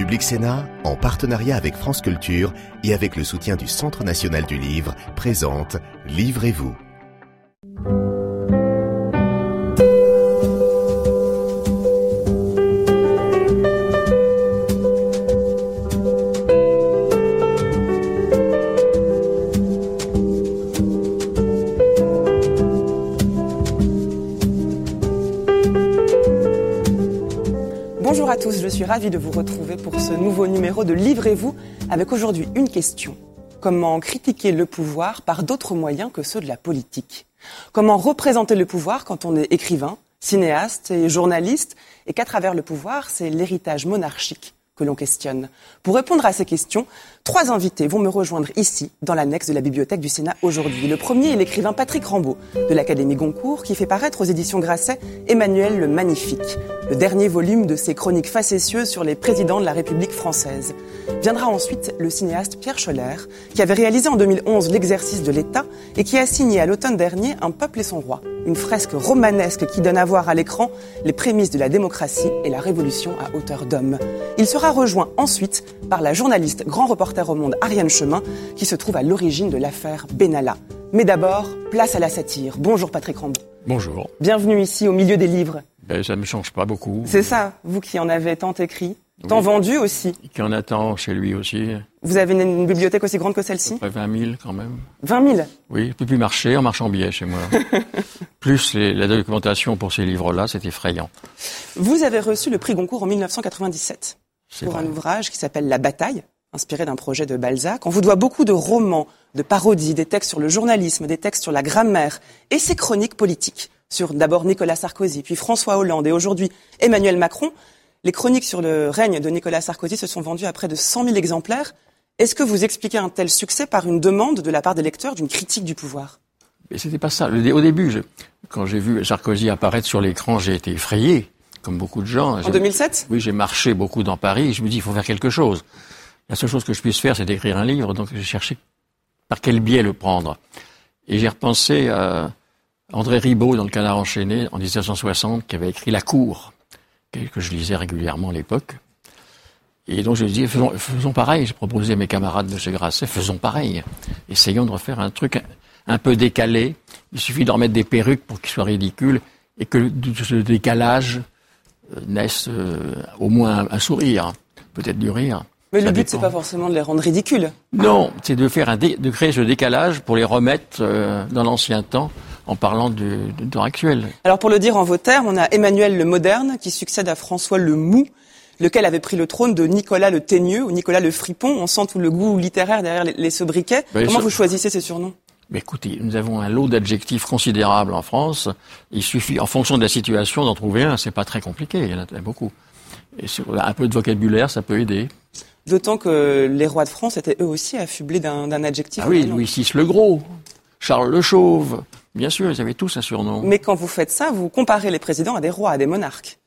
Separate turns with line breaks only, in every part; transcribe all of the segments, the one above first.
Public Sénat, en partenariat avec France Culture et avec le soutien du Centre national du livre, présente Livrez-vous.
Ravie de vous retrouver pour ce nouveau numéro de Livrez-vous avec aujourd'hui une question. Comment critiquer le pouvoir par d'autres moyens que ceux de la politique? Comment représenter le pouvoir quand on est écrivain, cinéaste et journaliste et qu'à travers le pouvoir, c'est l'héritage monarchique que l'on questionne. Pour répondre à ces questions, trois invités vont me rejoindre ici, dans l'annexe de la bibliothèque du Sénat aujourd'hui. Le premier est l'écrivain Patrick Rambaud, de l'Académie Goncourt, qui fait paraître aux éditions Grasset Emmanuel le Magnifique, le dernier volume de ses chroniques facétieuses sur les présidents de la République française. Viendra ensuite le cinéaste Pierre Scholler, qui avait réalisé en 2011 l'exercice de l'État et qui a signé à l'automne dernier Un peuple et son roi, une fresque romanesque qui donne à voir à l'écran les prémices de la démocratie et la révolution à hauteur d'homme. Il sera rejoint ensuite par la journaliste grand reporter au monde Ariane Chemin, qui se trouve à l'origine de l'affaire Benalla. Mais d'abord, place à la satire. Bonjour Patrick Rambaud.
Bonjour.
Bienvenue ici au milieu des livres.
Ben, ça ne me change pas beaucoup.
C'est ça, vous qui en avez tant écrit, tant vendu aussi.
Qui en attend chez lui aussi.
Vous avez une, une bibliothèque aussi grande que celle-ci?
Près 20 000 quand même.
20 000
Oui, je peux plus marcher en marchant billet chez moi. Plus les, la documentation pour ces livres-là, c'est effrayant.
Vous avez reçu le prix Goncourt en 1997 pour vrai. un ouvrage qui s'appelle La bataille, inspiré d'un projet de Balzac. On vous doit beaucoup de romans, de parodies, des textes sur le journalisme, des textes sur la grammaire et ces chroniques politiques sur d'abord Nicolas Sarkozy, puis François Hollande et aujourd'hui Emmanuel Macron. Les chroniques sur le règne de Nicolas Sarkozy se sont vendues à près de 100 000 exemplaires. Est-ce que vous expliquez un tel succès par une demande de la part des lecteurs d'une critique du pouvoir?
Mais c'était pas ça. Au début, je, quand j'ai vu Sarkozy apparaître sur l'écran, j'ai été effrayé, comme beaucoup de gens.
En 2007
Oui, j'ai marché beaucoup dans Paris. Et je me dis, il faut faire quelque chose. La seule chose que je puisse faire, c'est d'écrire un livre. Donc j'ai cherché par quel biais le prendre. Et j'ai repensé à André Ribaud dans Le Canard enchaîné en 1960, qui avait écrit La Cour, que je lisais régulièrement à l'époque. Et donc je dis, faisons, faisons pareil. J'ai proposé à mes camarades de chez Grasset, faisons pareil. Essayons de refaire un truc un peu décalé. Il suffit d'en mettre des perruques pour qu'il soit ridicule et que ce décalage naisse euh, au moins un sourire, peut-être du rire.
Mais le but, c'est pas forcément de les rendre ridicules.
Non, c'est de faire un dé, de créer ce décalage pour les remettre euh, dans l'ancien temps en parlant du, du, temps actuel.
Alors pour le dire en vos termes, on a Emmanuel le Moderne qui succède à François le Mou, lequel avait pris le trône de Nicolas le Teigneux ou Nicolas le Fripon. On sent tout le goût littéraire derrière les, les sobriquets. Ben, Comment vous choisissez ces surnoms?
Mais écoutez, nous avons un lot d'adjectifs considérable en France. Il suffit, en fonction de la situation, d'en trouver un. C'est pas très compliqué. Il y en a beaucoup. Et sur un peu de vocabulaire, ça peut aider.
D'autant que les rois de France étaient eux aussi affublés d'un adjectif.
Ah oui, Louis VI le Gros, Charles le Chauve. Bien sûr, ils avaient tous un surnom.
Mais quand vous faites ça, vous comparez les présidents à des rois, à des monarques.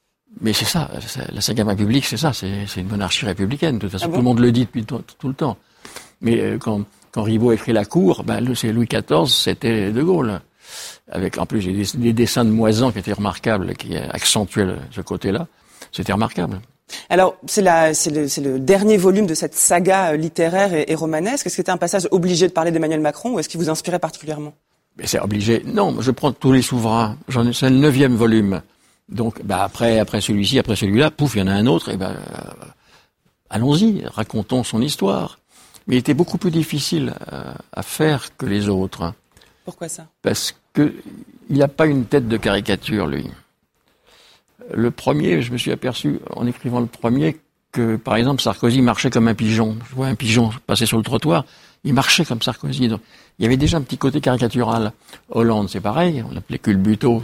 Mais c'est ça, la Cinquième République, c'est ça, c'est une monarchie républicaine. De toute façon, ah bon tout le monde le dit depuis tout, tout le temps. Mais euh, quand quand Ribot écrit La Cour, ben, c'est Louis XIV, c'était De Gaulle. Avec en plus des, des, dessins de Moisan qui étaient remarquables, qui accentuaient le, ce côté-là. C'était remarquable.
Alors, c'est le, le, dernier volume de cette saga littéraire et, et romanesque. Est-ce que c'était un passage obligé de parler d'Emmanuel Macron ou est-ce qu'il vous inspirait particulièrement?
C'est obligé. Non, je prends tous les souverains. J'en ai, c'est le neuvième volume. Donc, bah, après, après celui-ci, après celui-là, pouf, il y en a un autre. Et ben, euh, allons-y, racontons son histoire mais il était beaucoup plus difficile à, à faire que les autres.
Pourquoi ça?
Parce que il n'a pas une tête de caricature, lui. Le premier, je me suis aperçu en écrivant le premier que, par exemple, Sarkozy marchait comme un pigeon. Je vois un pigeon passer sur le trottoir, il marchait comme Sarkozy. Donc, il y avait déjà un petit côté caricatural. Hollande, c'est pareil, on l'appelait culbuto.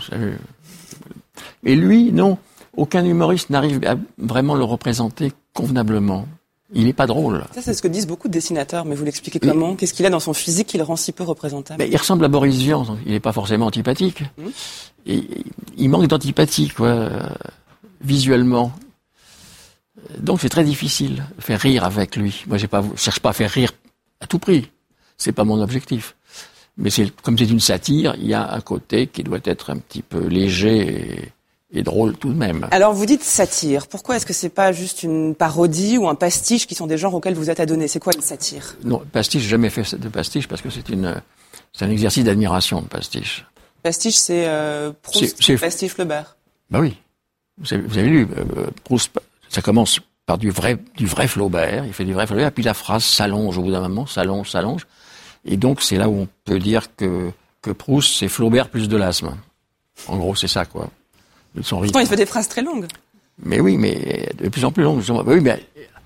Et lui, non. Aucun humoriste n'arrive à vraiment le représenter convenablement. Il n'est pas drôle.
Ça, c'est ce que disent beaucoup de dessinateurs, mais vous l'expliquez comment? Qu'est-ce qu'il a dans son physique qui le rend si peu représentable?
Ben, Il ressemble à Boris Vian, il n'est pas forcément antipathique. Mmh. Et, il manque d'antipathie, quoi, visuellement. Donc c'est très difficile de faire rire avec lui. Moi, je ne cherche pas à faire rire à tout prix. C'est pas mon objectif. Mais c'est comme c'est une satire, il y a un côté qui doit être un petit peu léger et drôle tout de même.
Alors vous dites satire. Pourquoi est-ce que c'est pas juste une parodie ou un pastiche qui sont des genres auxquels vous êtes adonné? C'est quoi une satire?
Non, pastiche, j'ai jamais fait de pastiche parce que c'est une, c'est un exercice d'admiration de pastiche.
Pastiche, c'est euh, Proust,
C'est- c'est-
pastiche Flaubert.
Bah oui. Vous avez, vous avez lu, euh, Proust, ça commence par du vrai, du vrai Flaubert, il fait du vrai Flaubert, puis la phrase s'allonge au bout d'un moment, s'allonge, s'allonge. Et donc, c'est là où on peut dire que, que Proust, c'est Flaubert plus de l'asthme. En gros, c'est ça, quoi. Son rythme.
Pourtant, il fait des phrases très longues.
Mais oui, mais de plus en plus long. justement. Bah oui, mais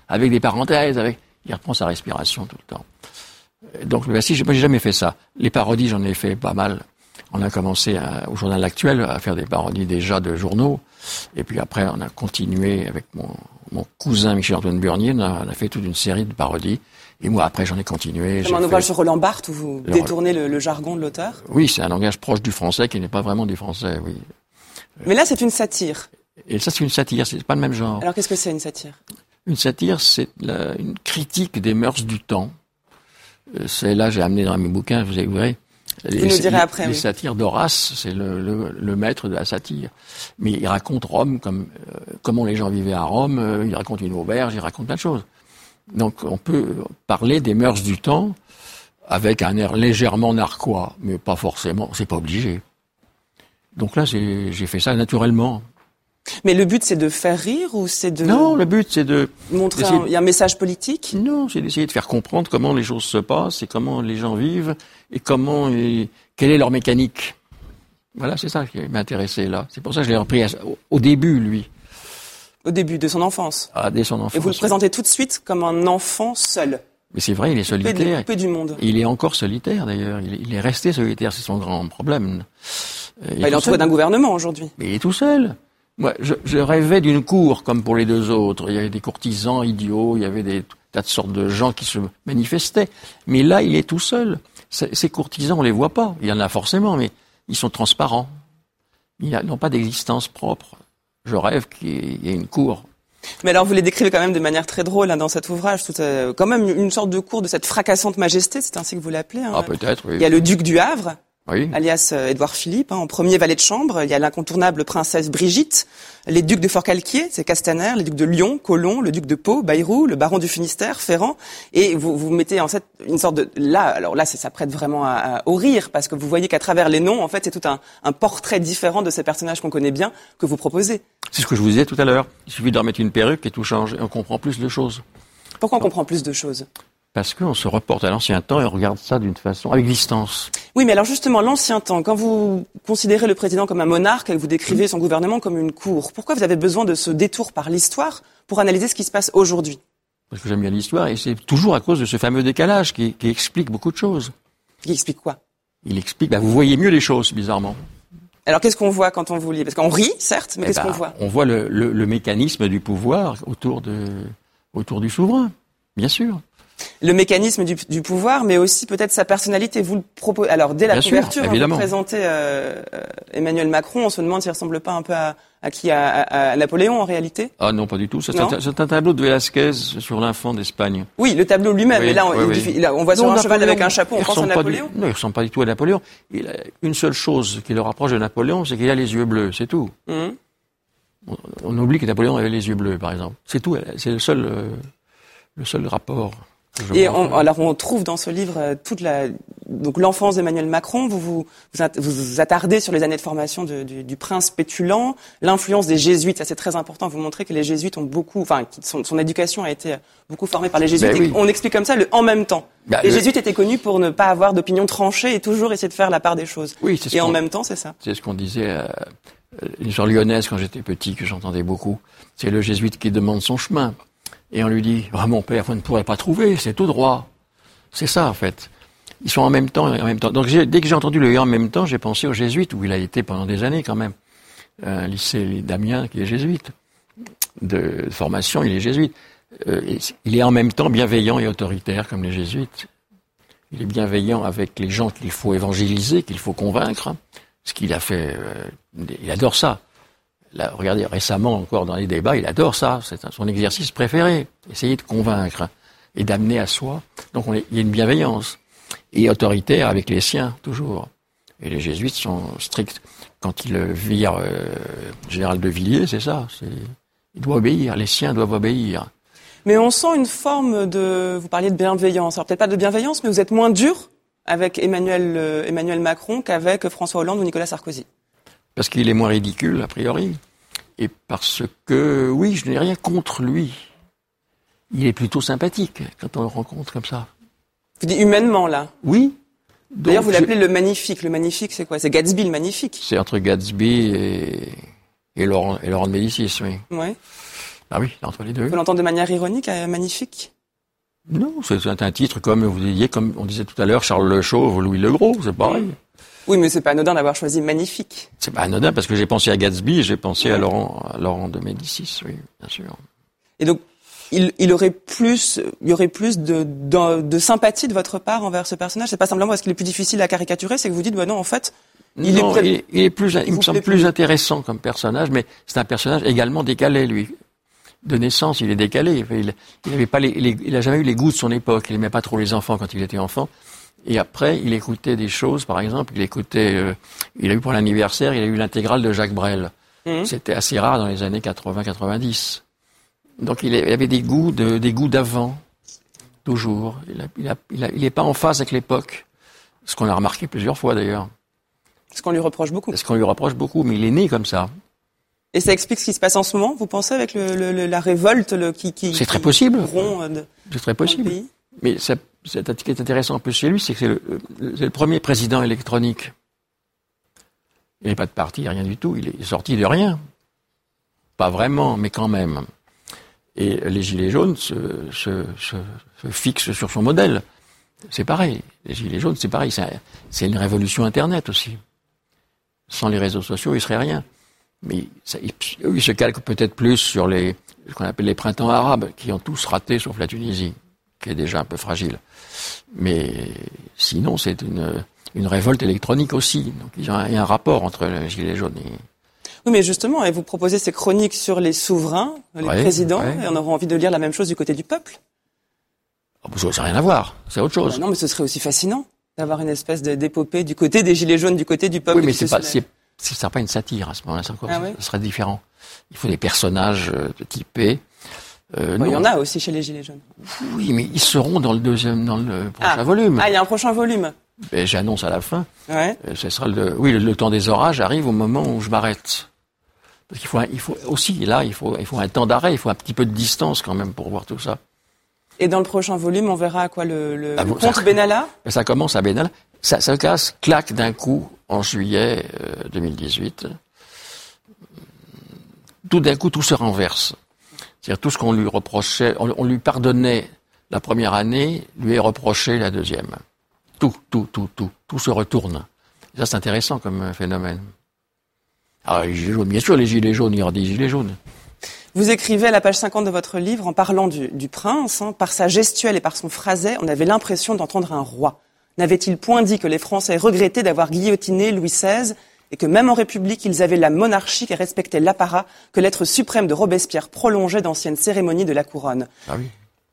avec des parenthèses, avec, il reprend sa respiration tout le temps. Euh, Donc, bah, si, moi, j'ai jamais fait ça. Les parodies, j'en ai fait pas mal. On a commencé à- au journal actuel à faire des parodies déjà de journaux. Et puis après, on a continué avec mon, mon cousin Michel-Antoine Burnier. On a, on a fait toute une série de parodies. Et moi, après, j'en ai continué.
Comme un
fait-
ouvrage sur Roland Barthes où vous
Le-
détournez le, le jargon de l'auteur.
Oui, c'est un langage proche du français qui n'est pas vraiment du français, oui.
Mais là, c'est une satire.
Et ça, c'est une satire, c'est pas le même genre.
Alors qu'est-ce que c'est une satire?
Une satire, c'est une critique des mœurs du temps. Euh, C'est là, j'ai amené dans mes bouquins, vous voir. Les,
nous direz après,
Les
oui.
satires d'Horace, c'est le, le- le maître de la satire. Mais il raconte Rome comme euh, comment les gens vivaient à Rome. euh, il raconte une auberge, il raconte plein de choses. Donc, on peut parler des mœurs du temps avec un air légèrement narquois, mais pas forcément. C'est pas obligé. Donc là, j'ai fait ça naturellement.
Mais le but, c'est de faire rire ou c'est de
Non, le but, c'est de
montrer un, il y a un message politique?
Non, c'est d'essayer de faire comprendre comment les choses se passent et comment les gens vivent et comment et quelle est leur mécanique. Voilà, c'est ça qui m'intéressait là. C'est pour ça que je l'ai repris à- au- début, lui,
au début de son enfance.
à dès son enfance.
Et vous le présentez tout de suite comme un enfant seul,
Mais c'est vrai, il est solitaire.
coupé du monde.
Il est encore solitaire d'ailleurs. Il est resté solitaire, c'est son grand problème. Euh,
Bah, il est
tout
entouré d'un gouvernement aujourd'hui.
Mais il est tout seul. Moi, je, je rêvais d'une cour comme pour les deux autres. Il y avait des courtisans idiots, il y avait des tas de sortes de gens qui se manifestaient. Mais là, il est tout seul. Ces ces courtisans, on les voit pas. Il y en a forcément, mais ils sont transparents. Ils n'ont pas d'existence propre. Je rêve qu'il y ait une cour.
Mais alors, vous les décrivez quand même de manière très drôle hein, dans cet ouvrage, tout, euh, quand même une sorte de cour de cette fracassante majesté, c'est ainsi que vous l'appelez. hein.
Ah, peut-être, oui.
Il y a le duc du Havre,
Oui.
alias euh, Édouard Philippe, hein, en premier valet de chambre. Il y a l'incontournable princesse Brigitte, les ducs de Forcalquier, c'est Castaner, les ducs de Lyon, Colomb, le duc de Pau, Bayrou, le baron du Finistère, Ferrand. Et vous, vous mettez en fait une sorte de... Là, alors là, ça prête vraiment à, à- au rire, parce que vous voyez qu'à travers les noms, en fait, c'est tout un, un portrait différent de ces personnages qu'on connaît bien, que vous proposez.
C'est ce que je vous disais tout à l'heure. Il suffit de remettre une perruque et tout change. Et on comprend plus de choses.
Pourquoi on comprend plus de choses?
Parce qu'on se reporte à l'ancien temps et on regarde ça d'une façon avec distance.
Oui, mais alors justement, l'ancien temps, quand vous considérez le président comme un monarque et que vous décrivez son gouvernement comme une cour, pourquoi vous avez besoin de ce détour par l'histoire pour analyser ce qui se passe aujourd'hui?
Parce que j'aime bien l'histoire et c'est toujours à cause de ce fameux décalage qui, qui explique beaucoup de choses.
Qui explique quoi?
Il explique, bah, vous voyez mieux les choses, bizarrement.
Alors qu'est-ce qu'on voit quand on vous lit? Parce qu'on rit, certes, mais
Eh
qu'est-ce
ben,
qu'on voit?
On voit le, le- le mécanisme du pouvoir autour, de, autour du souverain, bien sûr.
Le mécanisme du, du pouvoir, mais aussi peut-être sa personnalité. Vous le proposez. Alors dès la
Bien sûr,
couverture, hein, vous présentez euh, euh, Emmanuel Macron. On se demande s'il ressemble pas un peu à, à qui à, Napoléon en réalité.
Ah non, pas du tout. C'est un, tableau de Velasquez sur l'infant d'Espagne.
Oui, le tableau lui-même.
Oui,
mais là, on,
oui, oui.
voit sur
Non,
un cheval avec un chapeau, on
il
pense à
ressemble pas du-
Napoléon.
non, il ressemble pas du tout à Napoléon. Il a une seule chose qui le rapproche de Napoléon, c'est qu'il a les yeux bleus, c'est tout. On, on oublie que Napoléon avait les yeux bleus, par exemple. C'est tout. C'est le seul, euh, le seul rapport. Je
Et on, alors on trouve dans ce livre euh, toute la donc l'enfance d'Emmanuel Macron. Vous vous, vous vous attardez sur les années de formation de- du, du prince pétulant, l'influence des jésuites. Ça c'est très important. Vous montrez que les jésuites ont beaucoup, enfin, son, son éducation a été beaucoup formée par les jésuites.
Ben oui.
On explique comme ça le en même temps.
Bah,
les
le-
jésuites étaient connus pour ne pas avoir d'opinion tranchée et toujours essayer de faire la part des choses.
Oui, c'est ce
Et en même temps, c'est ça.
C'est ce qu'on disait euh, euh, une histoire lyonnaise quand j'étais petit, que j'entendais beaucoup. C'est le jésuite qui demande son chemin. Et on lui dit, ah, mon père, vous ne pourrez pas trouver, c'est tout droit. C'est ça, en fait. Ils sont en même temps en même temps. Donc, dès que j'ai entendu le en même temps, j'ai pensé aux jésuites, où il a été pendant des années, quand même. Un lycée d'Amiens qui est jésuite. De formation, il est jésuite. Euh, il est en même temps bienveillant et autoritaire, comme les jésuites. Il est bienveillant avec les gens qu'il faut évangéliser, qu'il faut convaincre. Ce qu'il a fait, euh, il adore ça. Là, regardez, récemment encore dans les débats, il adore ça. C'est son exercice préféré. Essayer de convaincre et d'amener à soi. Donc il y a une bienveillance. Et autoritaire avec les siens, toujours. Et les jésuites sont stricts. Quand ils virent euh, général de Villiers, c'est ça. Il doit obéir. Les siens doivent obéir.
Mais on sent une forme de. Vous parliez de bienveillance. Alors peut-être pas de bienveillance, mais vous êtes moins dur avec Emmanuel, euh, Emmanuel Macron qu'avec François Hollande ou Nicolas Sarkozy.
Parce qu'il est moins ridicule, a priori. Et parce que, oui, je n'ai rien contre lui. Il est plutôt sympathique quand on le rencontre comme ça.
Vous dites humainement, là
Oui.
D'ailleurs, vous l'appelez le magnifique. Le magnifique, c'est quoi? C'est Gatsby le magnifique
C'est entre Gatsby et, et, Laurent, et Laurent de Médicis, oui.
Ouais.
Ah oui, entre les deux.
Vous l'entendez de manière ironique, euh, magnifique?
Non, c'est un titre comme vous disiez, comme on disait tout à l'heure, Charles Le Chauve, Louis Le Gros, c'est pareil.
Oui, mais c'est pas anodin d'avoir choisi magnifique.
C'est pas anodin parce que j'ai pensé à Gatsby j'ai pensé à Laurent, à Laurent de Médicis, oui, bien sûr.
Et donc, il, il, aurait plus, il y aurait plus de, de, sympathie de votre part envers ce personnage? C'est pas simplement parce qu'il est plus difficile à caricaturer, c'est que vous dites, bah non, en fait,
il est, il, est plus, il me semble plus intéressant comme personnage, mais c'est un personnage également décalé, lui. De naissance, il est décalé. Il, il pas les, il a jamais eu les goûts de son époque. Il n'aimait pas trop les enfants quand il était enfant. Et après, il écoutait des choses, par exemple, il écoutait, euh, il a eu pour l'anniversaire, il a eu l'intégrale de Jacques Brel. Mmh. C'était assez rare dans les années 80-90. Donc il, avait des goûts de, des goûts d'avant, toujours. Il n'est pas en phase avec l'époque, ce qu'on a remarqué plusieurs fois d'ailleurs.
Ce qu'on lui reproche beaucoup.
Ce qu'on lui reproche beaucoup, mais il est né comme ça.
Et ça explique ce qui se passe en ce moment, vous pensez, avec le, la révolte le, qui, qui
C'est très possible.
Euh,
c'est très possible. Mais ça, ce qui est intéressant un peu chez lui, c'est que c'est le, le, premier président électronique. Il n'est pas de parti, rien du tout. Il est sorti de rien. Pas vraiment, mais quand même. Et les Gilets jaunes se, se, se, fixent sur son modèle. C'est pareil. Les Gilets jaunes, c'est pareil. C'est une révolution Internet aussi. Sans les réseaux sociaux, il serait rien. Mais ça, il, se calque peut-être plus sur les, ce qu'on appelle les printemps arabes, qui ont tous raté sauf la Tunisie, qui est déjà un peu fragile. Mais sinon, c'est une, une révolte électronique aussi. Donc il y a un, rapport entre les Gilets jaunes et,
oui, mais justement, et vous proposez ces chroniques sur les souverains, les présidents, et on aurait envie de lire la même chose du côté du peuple.
Oh, ça n'a rien à voir, c'est autre chose.
Bah non, mais ce serait aussi fascinant d'avoir une espèce d'épopée du côté des gilets jaunes, du côté du peuple.
Oui, mais c'est pas, c'est, pas une satire à ce moment-là, ah ce serait différent. Il faut des personnages euh, typés.
Euh, il y en a aussi chez les gilets jaunes.
Oui, mais ils seront dans le deuxième, dans le prochain ah. volume.
Ah, il y a un prochain volume.
Ben, j'annonce à la fin. Ouais. Euh, ce sera le, oui, le, temps des orages arrive au moment où je m'arrête. Parce qu'il faut, il faut aussi, là, il faut, il faut un temps d'arrêt, il faut un petit peu de distance quand même pour voir tout ça.
Et dans le prochain volume, on verra quoi le, le, ah, conte Benalla?
Ça commence à Benalla. Ça se casse, claque d'un coup en juillet 2018. Euh, tout d'un coup, tout se renverse. C'est-à-dire tout ce qu'on lui reprochait, on, lui pardonnait la première année, lui est reproché la deuxième. Tout, tout, tout, tout, tout se retourne. ça, c'est intéressant comme phénomène. Ah, les gilets jaunes, bien sûr, les gilets jaunes, il y aura des gilets jaunes.
Vous écrivez à la page 50 de votre livre, en parlant du, du prince, hein, par sa gestuelle et par son phrasé, on avait l'impression d'entendre un roi. N'avait-il point dit que les Français regrettaient d'avoir guillotiné Louis XVI et que même en République, ils avaient la monarchie qui respectait l'apparat que l'être suprême de Robespierre prolongeait d'anciennes cérémonies de la couronne
ah oui.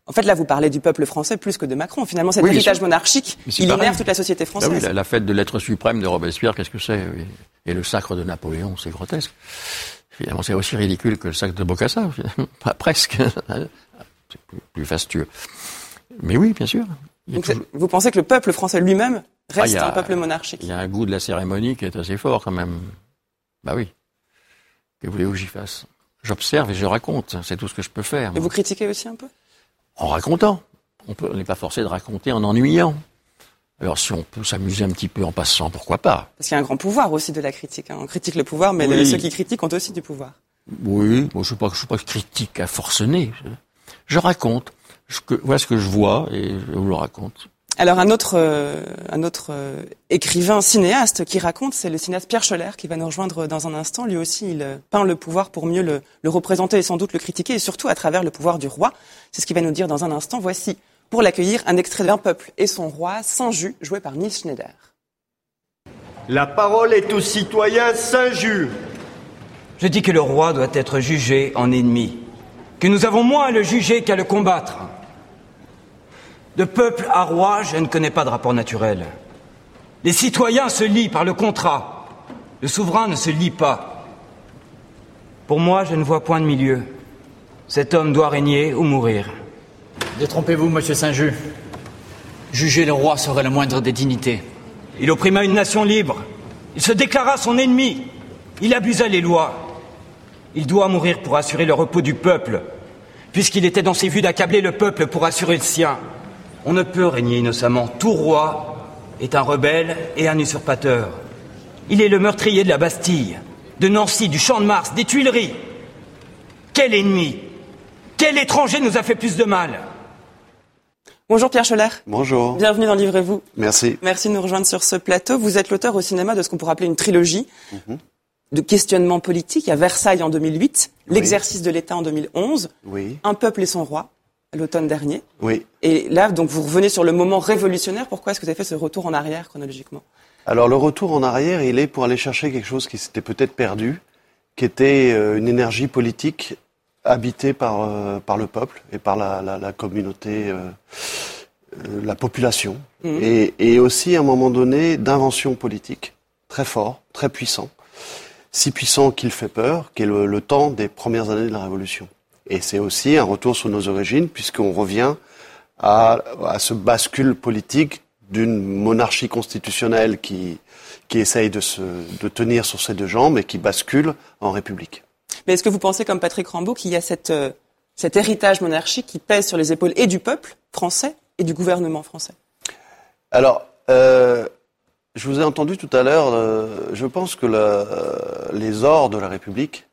En fait, là, vous parlez du peuple français plus que de Macron. Finalement, cet héritage monarchique, il énerve toute la société française.
Ah oui, la, fête de l'être suprême de Robespierre, qu'est-ce que c'est? Et le sacre de Napoléon, c'est grotesque. Finalement, c'est aussi ridicule que le sacre de Bocassa, presque. c'est plus, fastueux. Mais oui, bien sûr.
Vous pensez que le peuple français lui-même reste ah, un peuple monarchique
Il y a un goût de la cérémonie qui est assez fort quand même. Bah oui. Que voulez-vous que j'y fasse? J'observe et je raconte. C'est tout ce que je peux faire.
Et vous critiquez aussi un peu?
En racontant. On n'est pas forcé de raconter en ennuyant. Alors si on peut s'amuser un petit peu en passant, pourquoi pas?
Parce qu'il y a un grand pouvoir aussi de la critique. Hein. On critique le pouvoir, mais ceux qui critiquent ont aussi du pouvoir.
Oui, moi je ne suis, pas, critique à forcener. Je, raconte. Voilà ce que je vois et je vous le raconte.
Alors un autre, euh, un autre euh, écrivain cinéaste qui raconte, c'est le cinéaste Pierre Scholler qui va nous rejoindre dans un instant. Lui aussi, il euh, peint le pouvoir pour mieux le, le, représenter et sans doute le critiquer, et surtout à travers le pouvoir du roi. C'est ce qu'il va nous dire dans un instant. Voici, pour l'accueillir, un extrait d'un peuple et son roi, Saint-Just, joué par Nils Schneider.
La parole est au citoyen Saint-Just.
Je dis que le roi doit être jugé en ennemi, que nous avons moins à le juger qu'à le combattre. De peuple à roi, je ne connais pas de rapport naturel. Les citoyens se lient par le contrat. Le souverain ne se lie pas. Pour moi, je ne vois point de milieu. Cet homme doit régner ou mourir.
Détrompez-vous, monsieur Saint-Just. Juger le roi serait la moindre des dignités.
Il opprima une nation libre. Il se déclara son ennemi. Il abusa les lois. Il doit mourir pour assurer le repos du peuple, puisqu'il était dans ses vues d'accabler le peuple pour assurer le sien. On ne peut régner innocemment. Tout roi est un rebelle et un usurpateur. Il est le meurtrier de la Bastille, de Nancy, du Champ de Mars, des Tuileries. Quel ennemi Quel étranger nous a fait plus de mal?
Bonjour Pierre Scholler.
Bonjour.
Bienvenue dans Livrez-vous.
Merci.
Merci de nous rejoindre sur ce plateau. Vous êtes l'auteur au cinéma de ce qu'on pourrait appeler une trilogie
Mhm.
de questionnements politiques à Versailles en 2008,
Oui.
l'exercice de l'État en 2011,
Oui.
Un peuple et son roi à l'automne dernier.
Oui.
Et là, donc, vous revenez sur le moment révolutionnaire. Pourquoi est-ce que vous avez fait ce retour en arrière chronologiquement?
Alors le retour en arrière, il est pour aller chercher quelque chose qui s'était peut-être perdu, qui était euh, une énergie politique habitée par, euh, par le peuple et par la, la, la communauté, euh, euh, la population.
Mhm.
Et, et aussi, à un moment donné, d'invention politique très fort, très puissant. Si puissant qu'il fait peur, qui est le, le temps des premières années de la Révolution. Et c'est aussi un retour sur nos origines, puisqu'on revient à, à ce bascule politique d'une monarchie constitutionnelle qui, qui essaye de, se, de tenir sur ses deux jambes et qui bascule en république.
Mais est-ce que vous pensez, comme Patrick Rambaud, qu'il y a cette, euh, cet héritage monarchique qui pèse sur les épaules et du peuple français et du gouvernement français?
Alors, euh, je vous ai entendu tout à l'heure, euh, je pense que les ors de la République,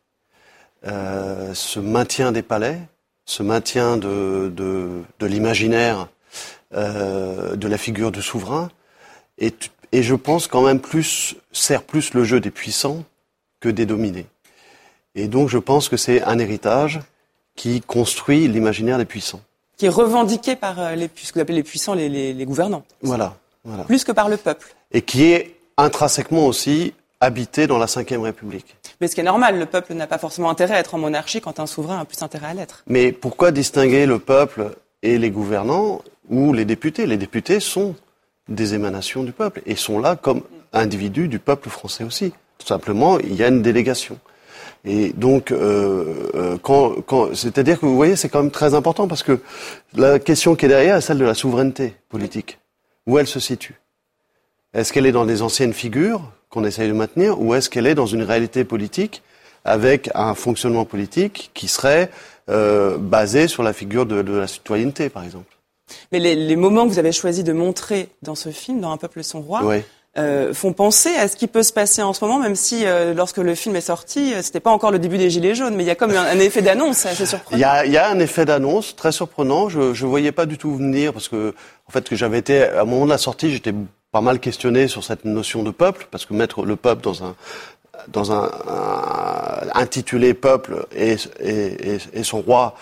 euh, ce maintien des palais, ce maintien de, de, de l'imaginaire, euh, de la figure du souverain, et, et je pense quand même plus, sert plus le jeu des puissants que des dominés. Et donc je pense que c'est un héritage qui construit l'imaginaire des puissants.
Qui est revendiqué par euh, les, ce que vous appelez les puissants, les, les, les gouvernants,
Voilà, voilà.
plus que par le peuple.
et qui est intrinsèquement aussi habité dans la Ve République.
Mais ce qui est normal, le peuple n'a pas forcément intérêt à être en monarchie quand un souverain a plus intérêt à l'être.
Mais pourquoi distinguer le peuple et les gouvernants ou les députés? Les députés sont des émanations du peuple et sont là comme individus du peuple français aussi. Tout simplement, il y a une délégation. Et donc, euh, euh, quand, quand, c'est-à-dire que vous voyez, c'est quand même très important parce que la question qui est derrière est celle de la souveraineté politique. Où elle se situe? Est-ce qu'elle est dans des anciennes figures? Qu'on essaye de maintenir ou est-ce qu'elle est dans une réalité politique avec un fonctionnement politique qui serait euh, basé sur la figure de, de la citoyenneté, par exemple?
Mais les, les moments que vous avez choisi de montrer dans ce film, dans Un peuple son roi,
Oui.
euh, font penser à ce qui peut se passer en ce moment, même si euh, lorsque le film est sorti, euh, c'était pas encore le début des Gilets jaunes, mais il y a comme un, un effet d'annonce, c'est assez
Il
surprenant.
y a, il y a un effet d'annonce très surprenant. Je ne voyais pas du tout venir parce que, en fait, que j'avais été à un moment de la sortie, j'étais pas mal questionné sur cette notion de peuple parce que mettre le peuple dans un dans un, un- intitulé peuple et, et, et, son roi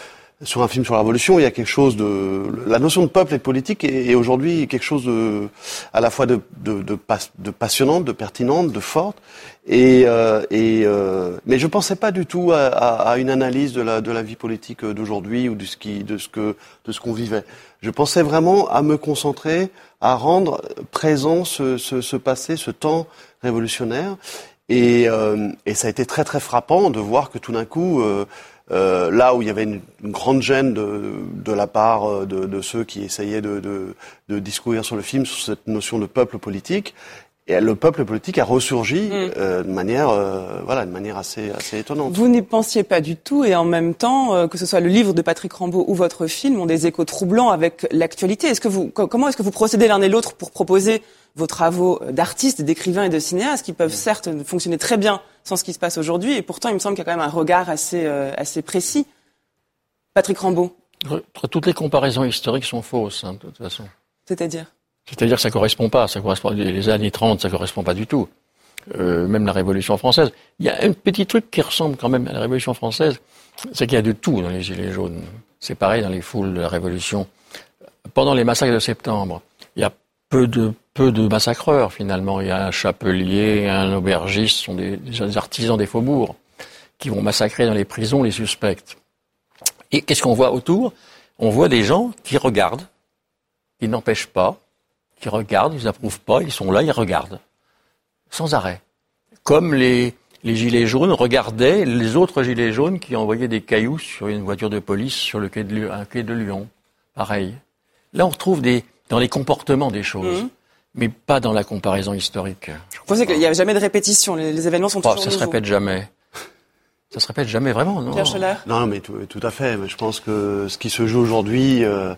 sur un film sur la révolution, il y a quelque chose de la notion de peuple et de politique est, aujourd'hui quelque chose de à la fois de de, de, de passionnante, de pertinente, de forte. Et, euh, et euh, mais je pensais pas du tout à, à, à une analyse de la de la vie politique d'aujourd'hui ou de ce qui de ce que de ce qu'on vivait. Je pensais vraiment à me concentrer à rendre présent ce, passé, ce temps révolutionnaire. Et, euh, et ça a été très très frappant de voir que tout d'un coup, euh, euh, là où il y avait une, grande gêne de, la part euh, de, ceux qui essayaient de, de, de discourir sur le film sur cette notion de peuple politique, et le peuple politique a ressurgi euh, de manière, euh, voilà, de manière assez assez étonnante.
Vous n'y pensiez pas du tout, et en même temps, euh, que ce soit le livre de Patrick Rambaud ou votre film, ont des échos troublants avec l'actualité. Est-ce que vous, co- comment est-ce que vous procédez l'un et l'autre pour proposer vos travaux d'artistes, d'écrivains et de cinéastes qui peuvent certes fonctionner très bien sans ce qui se passe aujourd'hui, et pourtant il me semble qu'il y a quand même un regard assez, euh, assez précis. Patrick Rambaud,
Toutes les comparaisons historiques sont fausses, hein, de toute façon.
c'est-à-dire?
C'est-à-dire que ça correspond pas, ça correspond les années 30, ça correspond pas du tout. Euh, même la Révolution française. Il y a un petit truc qui ressemble quand même à la Révolution française, c'est qu'il y a de tout dans les Gilets jaunes. C'est pareil dans les foules de la Révolution. Pendant les massacres de septembre, il y a peu de peu de massacreurs finalement. Il y a un chapelier, un aubergiste, ce sont des, des artisans des faubourgs qui vont massacrer dans les prisons les suspects. Et qu'est-ce qu'on voit autour? On voit des gens qui regardent, qui n'empêchent pas, qui regardent, ils approuvent pas, ils sont là, ils regardent. Sans arrêt. Comme les, les gilets jaunes regardaient les autres gilets jaunes qui envoyaient des cailloux sur une voiture de police sur le quai de, Lyon- un quai de Lyon. Pareil. Là, on retrouve des, dans les comportements des choses,
Mhm.
mais pas dans la comparaison historique.
Vous pensez qu'il n'y a jamais de répétition, les, les événements sont
Oh,
toujours
ça se
nouveaux.
répète jamais. Ça se répète jamais vraiment, non.
Pierre Scholler
Non, non, mais tout, tout à fait. Mais je pense que ce qui se joue aujourd'hui, euh,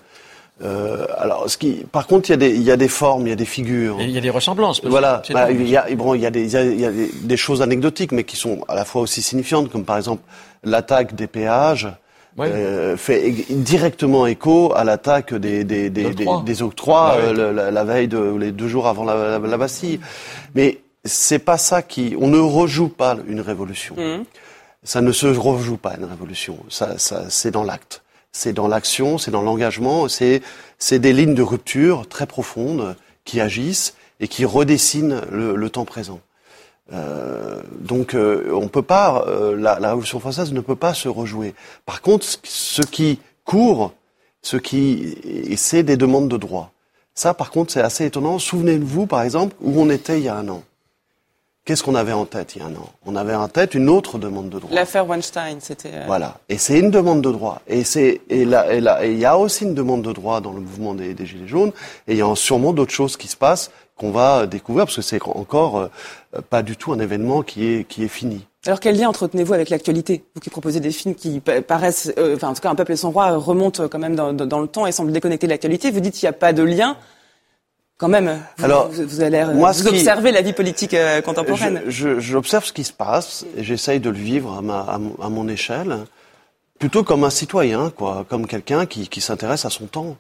euh, alors, ce qui, par contre, il y a des, il y a des formes, il y a des figures.
Et Il y a des ressemblances. peut-être,
Voilà, bah, il y a, bon, il y a, des, il y a, il y a des, des choses anecdotiques, mais qui sont à la fois aussi signifiantes, comme par exemple l'attaque des péages.
Ouais.
euh, fait directement écho à l'attaque des, des, des, des,
Octrois.
des octrois
Ah ouais.
euh, le- la, la veille de ou les deux jours avant la, la, la Bastille. Mais c'est pas ça qui, on ne rejoue pas une révolution.
Mhm.
Ça ne se rejoue pas une révolution. Ça, ça, c'est dans l'acte, c'est dans l'action, c'est dans l'engagement. C'est, c'est des lignes de rupture très profondes qui agissent et qui redessinent le, le temps présent. Euh, donc, euh, on peut pas, euh, la, la Révolution française ne peut pas se rejouer. Par contre, ce- qui court, ce qui, c'est des demandes de droit. Ça, par contre, c'est assez étonnant. Souvenez-vous, par exemple, où on était il y a un an. Qu'est-ce qu'on avait en tête il y a un an? On avait en tête une autre demande de droit.
L'affaire Weinstein, c'était... euh,
Voilà. Et c'est une demande de droit. Et c'est et là et là et il y a aussi une demande de droit dans le mouvement des, des gilets jaunes. Et il y a sûrement d'autres choses qui se passent qu'on va découvrir parce que c'est encore euh, pas du tout un événement qui est qui est fini.
Alors quel lien entretenez-vous avec l'actualité? Vous qui proposez des films qui pa- paraissent, euh, enfin en tout cas Un peuple et son roi remonte quand même dans, dans- dans le temps et semble déconnecté de l'actualité. Vous dites qu'il n'y a pas de lien. Quand même, vous,
Alors,
vous, vous allez
moi,
vous
qui-
observez la vie politique euh, contemporaine.
J'observe ce qui se passe et j'essaye de le vivre à, ma, à, mon- à mon échelle, plutôt comme un citoyen, quoi, comme quelqu'un qui, qui s'intéresse à son temps.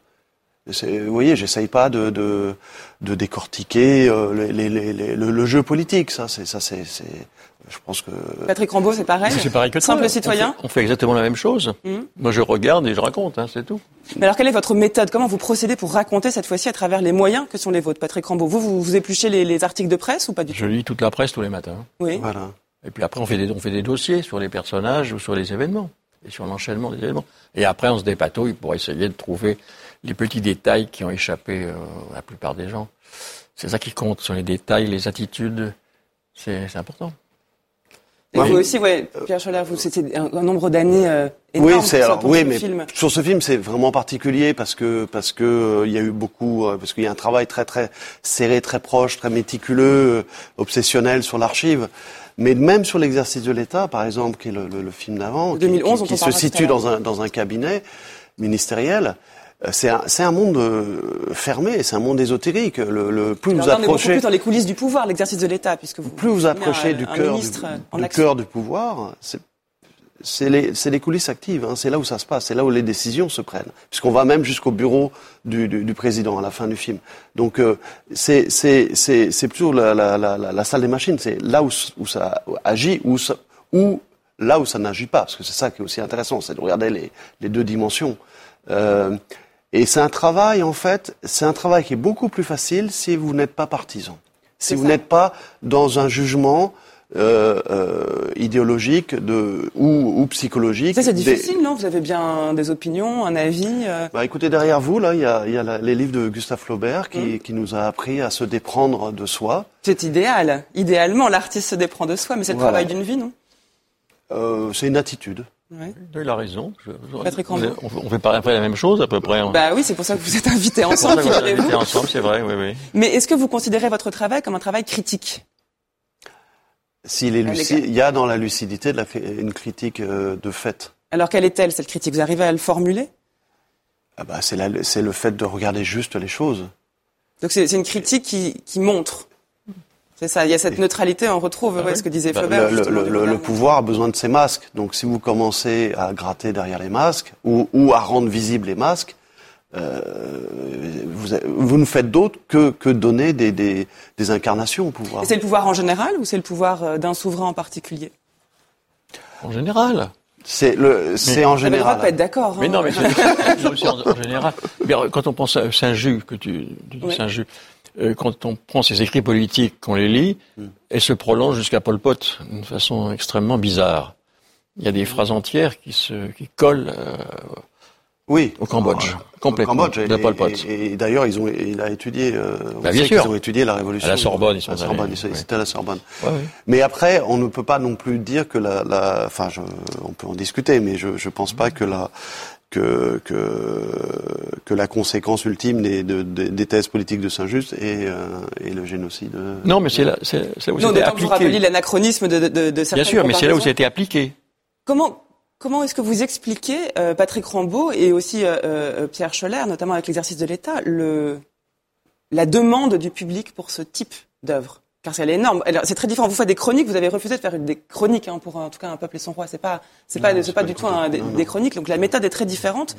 Vous voyez, j'essaye pas de, de, de décortiquer euh, les, les, les- les- le, le jeu politique. Ça, c'est ça, c'est, c'est- je pense que
Patrick Rambaud, c'est pareil.
C'est pareil que toi.
Simple
On
citoyen.
fait- On fait, exactement la même chose.
Mhm.
Moi, je regarde et je raconte, hein, c'est tout.
Mais alors quelle est votre méthode? Comment vous procédez pour raconter cette fois-ci à travers les moyens que sont les vôtres, Patrick Rambaud? Vous, vous, vous épluchez les, les articles de presse ou pas du tout
Je lis toute la presse tous les matins.
Oui.
voilà.
Et puis après, on fait des, on fait des dossiers sur les personnages ou sur les événements. Et sur l'enchaînement des événements. Et après, on se dépatouille pour essayer de trouver les petits détails qui ont échappé euh, à la plupart des gens. C'est ça qui compte, sur les détails, les attitudes. C'est c'est important.
Et
Ouais.
vous aussi, ouais, Pierre Scholler, vous c'était un, un nombre d'années euh,
Oui,
énorme
c'est alors oui,
ce
mais
film.
sur ce film, c'est vraiment particulier parce que parce que euh, il y a eu beaucoup euh, parce qu'il y a un travail très très serré, très proche, très méticuleux, euh, obsessionnel sur l'archive. Mais même sur l'exercice de l'État, par exemple, qui est le, le- le film d'avant, qui-
2011,
qui, se situe dans un dans un cabinet ministériel. Euh, C'est un, c'est un monde euh, fermé, c'est un monde ésotérique. Le, le plus vous
Alors on est beaucoup
approchez,
plus dans les coulisses du pouvoir, l'exercice de l'État, puisque vous
plus vous
un-
approchez du cœur du, cœur du pouvoir, c'est c'est les, c'est les coulisses actives, hein, c'est là où ça se passe, c'est là où les décisions se prennent, puisqu'on va même jusqu'au bureau du, du, du président à la fin du film. Donc euh, c'est c'est c'est c'est plutôt la, la, la, salle des machines, c'est là où, où ça agit, où ça, ou là où ça n'agit pas, parce que c'est ça qui est aussi intéressant, c'est de regarder les, les deux dimensions. Euh, et c'est un travail en fait, c'est un travail qui est beaucoup plus facile si vous n'êtes pas partisan, si vous n'êtes pas dans un jugement euh, euh, idéologique de, ou, ou psychologique.
Ça, c'est
des-
difficile, non? Vous avez bien des opinions, un avis euh,
Bah, écoutez, derrière vous, là, il y a, y a la- les livres de Gustave Flaubert qui,
Mmh.
qui nous a appris à se déprendre de soi.
C'est idéal. Idéalement, l'artiste se déprend de soi, mais c'est le
Voilà.
travail d'une vie, non?
Euh, c'est une attitude.
Ouais.
Il a raison. Je- je-
Patrick
on,
Rambaud.
on, on fait pas après la même chose, à peu près. On-
Bah oui, c'est pour ça que vous êtes invités
C'est pour ça
ensemble,
est
figurez-vous.
invités ensemble, c'est vrai, oui, oui.
Mais est-ce que vous considérez votre travail comme un travail critique?
S'il est lucide, il y a dans la lucidité de la, une critique euh, de fait.
Alors quelle est-elle, cette critique? Vous arrivez à le formuler?
Ah bah, c'est le fait de regarder juste les choses.
Donc c'est c'est une critique qui, qui montre. C'est ça, il y a cette neutralité, on retrouve
Ah
ouais,
oui.
ce que disait
Bah,
Flaubert.
le, pouvoir a besoin de ses masques. Donc, si vous commencez à gratter derrière les masques ou, ou à rendre visibles les masques, euh, vous, vous ne faites d'autre que, que donner des, des, des incarnations au pouvoir.
Et c'est le pouvoir en général ou c'est le pouvoir euh, d'un souverain en particulier?
En général.
C'est le, c'est en
Vous avez le droit de
général.
pas être d'accord.
Mais
hein.
non, mais c'est en, en général. Mais euh, quand on pense à Saint-Just, que tu, tu dis
Oui.
Saint-Just, quand on prend ses écrits politiques, qu'on les lit,
Mm.
elles se prolongent jusqu'à Pol Pot d'une façon extrêmement bizarre. Il y a des phrases entières qui se qui collent euh,
Oui.
au Cambodge. Complètement,
Cambodge.
de
Et-
Pol Pot.
Et, et d'ailleurs, ils ont, il a étudié. Euh,
Bah, bien sûr.
qu'ils ont étudié la révolution.
À la Sorbonne, ils sont
À la Sorbonne,
allés,
ils-. C'était à la Sorbonne.
Ouais.
Mais après, on ne peut pas non plus dire que la, enfin, on peut en discuter, mais je, je pense pas que la, que, que, que la conséquence ultime des, de- des- des thèses politiques de Saint-Just est, euh, est le génocide. euh,
Non, mais c'est là, c'est là où
Non,
c'était
que vous
appliqué.
l'anachronisme de, de, de, certaines
Bien sûr, mais c'est là où
comparaisons.
c'était appliqué.
Comment, comment est-ce que vous expliquez, euh, Patrick Rambaud et aussi euh, euh, Pierre Scholler, notamment avec l'exercice de l'État, le, la demande du public pour ce type d'œuvre? Car c'est elle est énorme. C'est très différent. Vous faites des chroniques, vous avez refusé de faire une- des chroniques hein, pour en tout cas un peuple et son roi. C'est pas, c'est pas, pas
pas
du tout un- des,
Non, non.
des chroniques. Donc la méthode est très différente.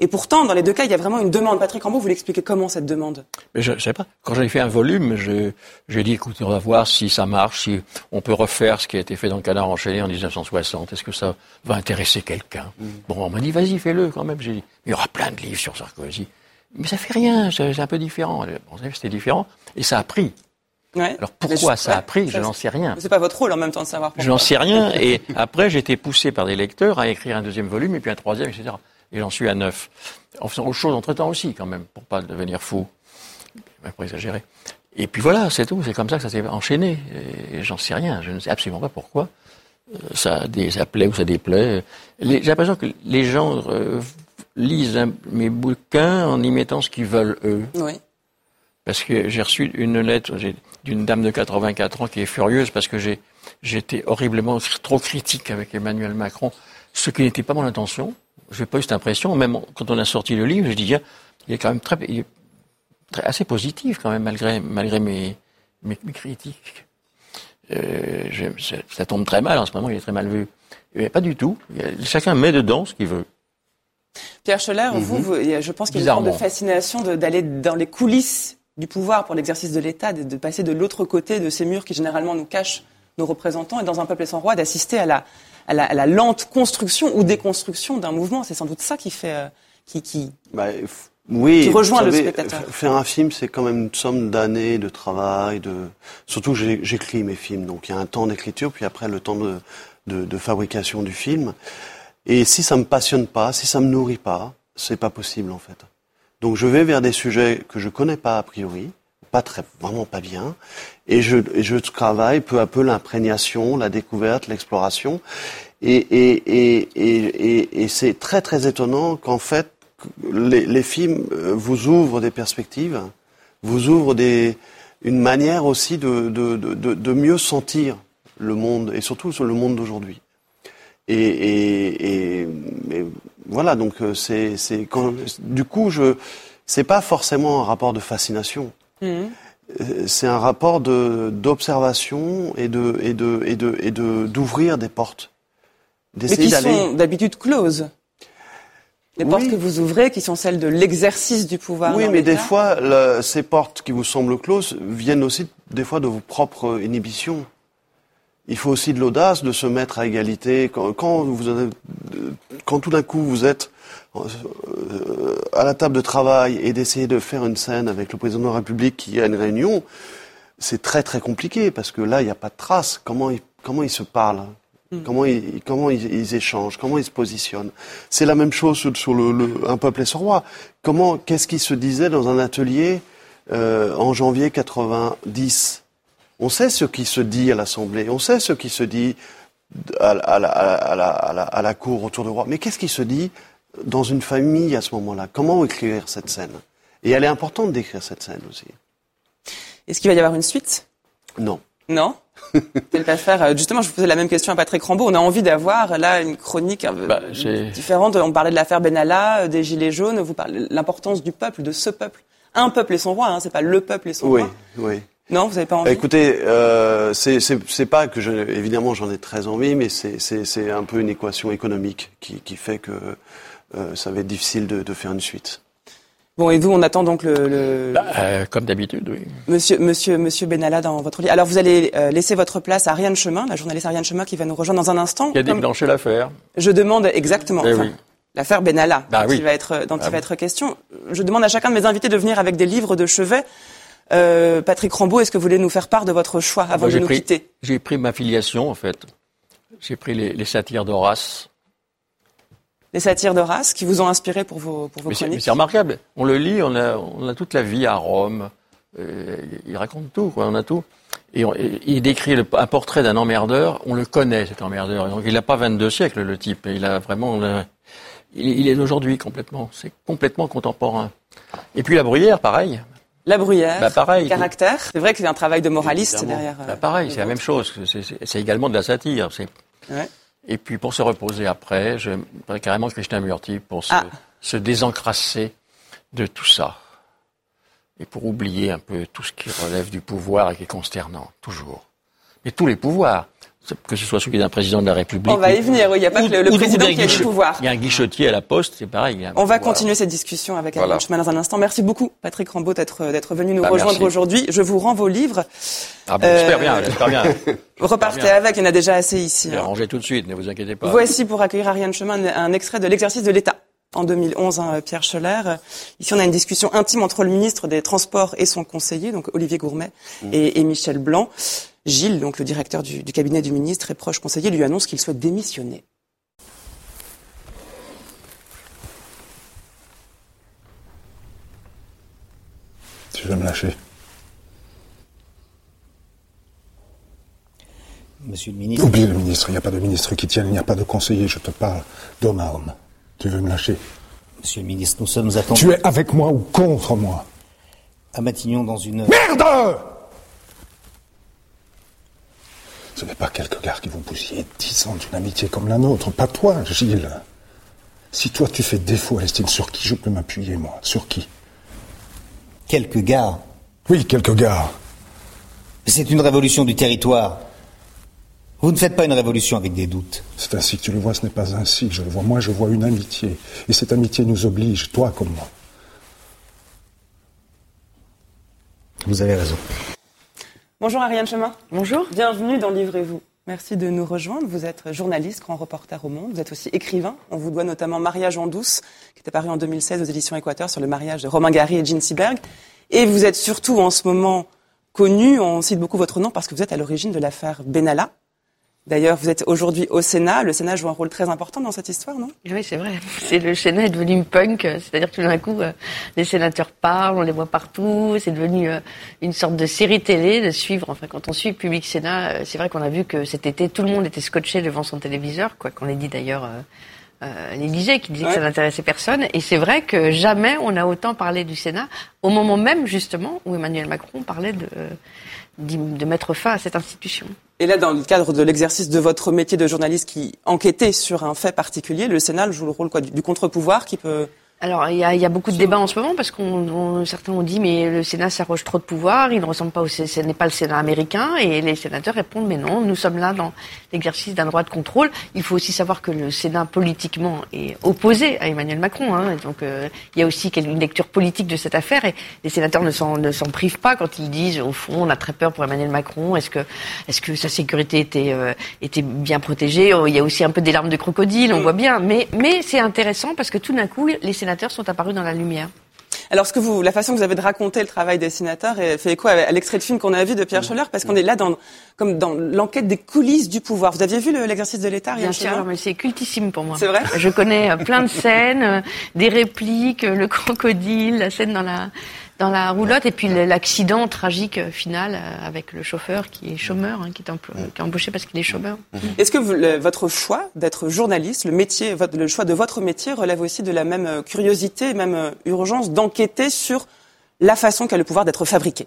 Et pourtant, dans les deux cas, il y a vraiment une demande. Patrick Rambaud, vous l'expliquez comment cette demande?
Mais je, je sais pas. Quand j'avais fait un volume, je- j'ai dit, écoutez, on va voir si ça marche, si on peut refaire ce qui a été fait dans le Canard enchaîné en 1960. Est-ce que ça va intéresser quelqu'un? Bon, on m'a dit, vas-y, fais-le quand même. J'ai dit, il y aura plein de livres sur Sarkozy. Mais ça fait rien, c'est un peu différent. Bon, c'était différent. Et ça a pris.
Ouais.
Alors pourquoi
je-
ça a pris? Je n'en sais rien.
C'est pas votre rôle en même temps de savoir. Pourquoi.
Je n'en sais rien. Et après, j'ai été poussé par des lecteurs à écrire un deuxième volume, et puis un troisième, etc. Et j'en suis à neuf. En faisant autre chose entre-temps aussi, quand même, pour pas devenir fou. Pas pour exagérer. Et puis voilà, c'est tout. C'est comme ça que ça s'est enchaîné. Et j'en sais rien. Je ne sais absolument pas pourquoi. Euh, Ça, ça plaît ou ça déplaît. J'ai l'impression que les gens euh, lisent mes bouquins en y mettant ce qu'ils veulent eux.
Oui.
Parce que j'ai reçu une lettre d'une dame de 84 ans qui est furieuse parce que j'ai j'étais horriblement trop critique avec Emmanuel Macron, ce qui n'était pas mon intention. Je n'ai pas eu cette impression. Même quand on a sorti le livre, je dis, il est quand même très, il est très- assez positif quand même malgré malgré mes mes, mes critiques. Euh, je- ça, ça tombe très mal en ce moment, il est très mal vu. Mais pas du tout. Chacun met dedans ce qu'il veut.
Pierre Scholler, vous, a- je pense qu'il y a une forme de
Mhm.
Fascination d'aller dans les coulisses du pouvoir pour l'exercice de l'État, de, de passer de l'autre côté de ces murs qui généralement nous cachent nos représentants, et dans un peuple sans roi, d'assister à la, à, la, à la lente construction ou déconstruction d'un mouvement. C'est sans doute ça qui fait, euh, qui, qui,
Bah, oui,
Qui rejoint le spectateur.
Faire un film, c'est quand même une somme d'années de travail, de surtout j'écris mes films, donc il y a un temps d'écriture, puis après le temps de, de, de fabrication du film. Et si ça me passionne pas, si ça me nourrit pas, c'est pas possible en fait. Donc je vais vers des sujets que je connais pas a priori, pas très, vraiment pas bien, et je, et je travaille peu à peu l'imprégnation, la découverte, l'exploration, et, et, et, c'est très très étonnant qu'en fait les, les films euh, vous ouvrent des perspectives, vous ouvrent des, une manière aussi de, de, de, de, mieux sentir le monde et surtout sur le monde d'aujourd'hui. Et, et voilà, donc euh, c'est, c'est quand, du coup, je, c'est pas forcément un rapport de fascination.
Mhm.
Euh, C'est un rapport de, d'observation et de, et de, et de, et de, d'ouvrir des portes.
mais qui sont d'habitude closes. Les
Oui.
portes que vous ouvrez, qui sont celles de l'exercice du pouvoir.
Oui, mais des fois, le- ces portes qui vous semblent closes viennent aussi des fois de vos propres inhibitions. Il faut aussi de l'audace de se mettre à égalité. Quand, quand vous avez- quand tout d'un coup vous êtes euh, à la table de travail et d'essayer de faire une scène avec le président de la République qui a une réunion, c'est très très compliqué parce que là il n'y a pas de trace. Comment ils, comment ils se parlent Comment ils, comment ils, ils échangent? Comment ils se positionnent? C'est la même chose sur, sur le, le- un peuple et son roi. Comment Qu'est-ce qui se disait dans un atelier euh, en janvier 90 On sait ce qui se dit à l'Assemblée. On sait ce qui se dit à, la- à la, à, la, à, la, à la cour autour du roi. Mais qu'est-ce qui se dit dans une famille à ce moment-là? Comment écrire cette scène? Et elle est importante d'écrire cette scène aussi.
Est-ce qu'il va y avoir une suite?
Non.
Non? Pas faire euh, Justement, je vous posais la même question à Patrick Rambaud. On a envie d'avoir là une chronique un peu
Bah,
différente. On parlait de l'affaire Benalla, euh, des Gilets jaunes. Vous parlez de l'importance du peuple, de ce peuple. Un peuple et son roi. Hein, c'est pas le peuple et son
Oui,
roi.
oui.
Non, vous n'avez pas envie.
Écoutez, euh, c'est pas que je évidemment j'en ai très envie, mais c'est un peu une équation économique qui qui fait que euh, ça va être difficile de, de faire une suite.
Bon, et vous, on attend donc le, le-
Bah, euh, comme d'habitude, oui.
Monsieur, Monsieur, Monsieur Benalla dans votre lit. Alors, vous allez euh, laisser votre place à Ariane Chemin, la journaliste Ariane Chemin, qui va nous rejoindre dans un instant.
Qui a
Comme
déclenché l'affaire.
je demande exactement.
Eh
enfin,
oui.
L'affaire Benalla,
Bah
dont,
oui.
il va être, dont
Ah
il va
oui.
être question. Je demande à chacun de mes invités de venir avec des livres de chevet. Euh, Patrick Rambaud, est-ce que vous voulez nous faire part de votre choix avant
Moi,
de
j'ai
nous
pris-
quitter?
J'ai pris ma filiation, en fait. J'ai pris les, les satires d'Horace.
les satires d'Horace qui vous ont inspiré pour vos, pour vos
Mais
chroniques?
c'est remarquable. On le lit, on a, on a toute la vie à Rome. Euh, il raconte tout, quoi, on a tout. Et, on- et il décrit le- un portrait d'un emmerdeur. On le connaît, cet emmerdeur. Donc il n'a pas 22 siècles, le type. Il a vraiment... il, il est d'aujourd'hui complètement. C'est complètement contemporain. Et puis la bruyère, pareil.
La bruyère,
Bah, pareil.
caractère. C'est vrai qu'il y a un travail de moraliste
Évidemment.
derrière. euh,
Bah, pareil,
le
c'est la même chose. C'est- également de la satire.
Ouais.
Et puis pour se reposer après, je voudrais carrément Krishnamurti pour se,
Ah.
se désencrasser de tout ça. Et pour oublier un peu tout ce qui relève du pouvoir et qui est consternant, toujours. Mais tous les pouvoirs, que ce soit celui d'un président de la République.
On va y venir, oui, il n'y a pas
ou-
que le, le président qui a du
guichet-
pouvoir.
Il y a un guichetier à la poste, c'est pareil. il y a un
On va continuer cette discussion avec
Voilà.
Alain Chemin dans un instant. Merci beaucoup, Patrick Rambaud, d'être d'être venu nous
Bah,
rejoindre
merci.
aujourd'hui. Je vous rends vos livres.
Ah bon,
Euh,
j'espère bien, j'espère bien.
Repartez
bien.
avec, il y en a déjà assez ici. Hein.
ranger tout de suite, ne vous inquiétez pas.
Voici pour accueillir Ariane Chemin un extrait de l'exercice de l'État. En 2011, hein, Pierre Scheller. Ici, on a une discussion intime entre le ministre des Transports et son conseiller, donc Olivier Gourmet, et, et Michel Blanc. Gilles, donc le directeur du, du cabinet du ministre et proche conseiller, lui annonce qu'il souhaite démissionner.
Tu veux me lâcher.
Monsieur le ministre,
Oublie le ministre, il n'y a pas de ministre qui tienne, il n'y a pas de conseiller, je te parle d'homme à homme. Tu veux me lâcher?
Monsieur le ministre, nous sommes attendus.
Tu es avec moi ou contre moi?
À Matignon dans une...
Merde Ce n'est pas quelques gars qui vont bousiller dix ans d'une amitié comme la nôtre, pas toi, Gilles. Si toi tu fais défaut à l'estime, sur qui je peux m'appuyer, moi? Sur qui?
Quelques gars.
Oui, quelques gars.
C'est une révolution du territoire. Vous ne faites pas une révolution avec des doutes.
C'est ainsi que tu le vois, ce n'est pas ainsi que je le vois. Moi, je vois une amitié. Et cette amitié nous oblige, toi comme moi.
Vous avez raison.
Bonjour Ariane Chemin.
Bonjour.
Bienvenue dans Livrez-vous. Merci de nous rejoindre. Vous êtes journaliste, grand reporter au Monde. Vous êtes aussi écrivain. On vous doit notamment Mariage en douce, qui était paru en 2016 aux éditions Équateur sur le mariage de Romain Gary et Jean Seberg. Et vous êtes surtout en ce moment connu, on cite beaucoup votre nom parce que vous êtes à l'origine de l'affaire Benalla. D'ailleurs, vous êtes aujourd'hui au Sénat. Le Sénat joue un rôle très important dans cette histoire, non?
Oui, c'est vrai. C'est le Sénat est devenu punk, c'est-à-dire que tout d'un coup, euh, les sénateurs parlent, on les voit partout. C'est devenu euh, une sorte de série télé de suivre. Enfin, quand on suit Public Sénat, euh, c'est vrai qu'on a vu que cet été, tout le monde était scotché devant son téléviseur, quoi qu'on ait dit d'ailleurs. Euh, l'Élysée qui disait que ça n'intéressait personne et c'est vrai que jamais on a autant parlé du Sénat au moment même justement où Emmanuel Macron parlait de mettre fin à cette institution.
Et là, dans le cadre de l'exercice de votre métier de journaliste qui enquêtait sur un fait particulier, le Sénat joue le rôle quoi, du, contre-pouvoir qui peut...
Alors, il y y a beaucoup de débats en ce moment parce qu'on on- certains ont dit mais le Sénat s'arroge trop de pouvoir, il ne ressemble pas au ce n'est pas le Sénat américain et les sénateurs répondent mais non, nous sommes là dans l'exercice d'un droit de contrôle. Il faut aussi savoir que le Sénat politiquement est opposé à Emmanuel Macron, hein, donc euh, il y a aussi une lecture politique de cette affaire et les sénateurs ne s'en ne s'en privent pas quand ils disent au fond on a très peur pour Emmanuel Macron, est-ce que est-ce que sa sécurité était euh, était bien protégée? Il y a aussi un peu des larmes de crocodile, on voit bien, mais mais c'est intéressant parce que tout d'un coup les sénateurs sont apparus dans la lumière.
Alors, ce que vous, la façon que vous avez de raconter le travail des sénateurs est- fait écho à, l'extrait de film qu'on a vu de Pierre Scholler, parce qu'on est là dans, comme dans l'enquête des coulisses du pouvoir. Vous aviez vu le- l'exercice de l'État,
Bien sûr, mais c'est cultissime pour moi.
C'est vrai?
Je connais euh, plein de scènes, euh, des répliques, euh, le crocodile, la scène dans la dans la roulotte, et puis l'accident tragique euh, final euh, avec le chauffeur qui est chômeur, hein, qui, est emplo- qui est embauché parce qu'il est chômeur.
Est-ce que vous- le- votre choix d'être journaliste, le métier, votre- le choix de votre métier relève aussi de la même euh, curiosité, même urgence d'enquêter sur la façon qu'a le pouvoir d'être fabriqué?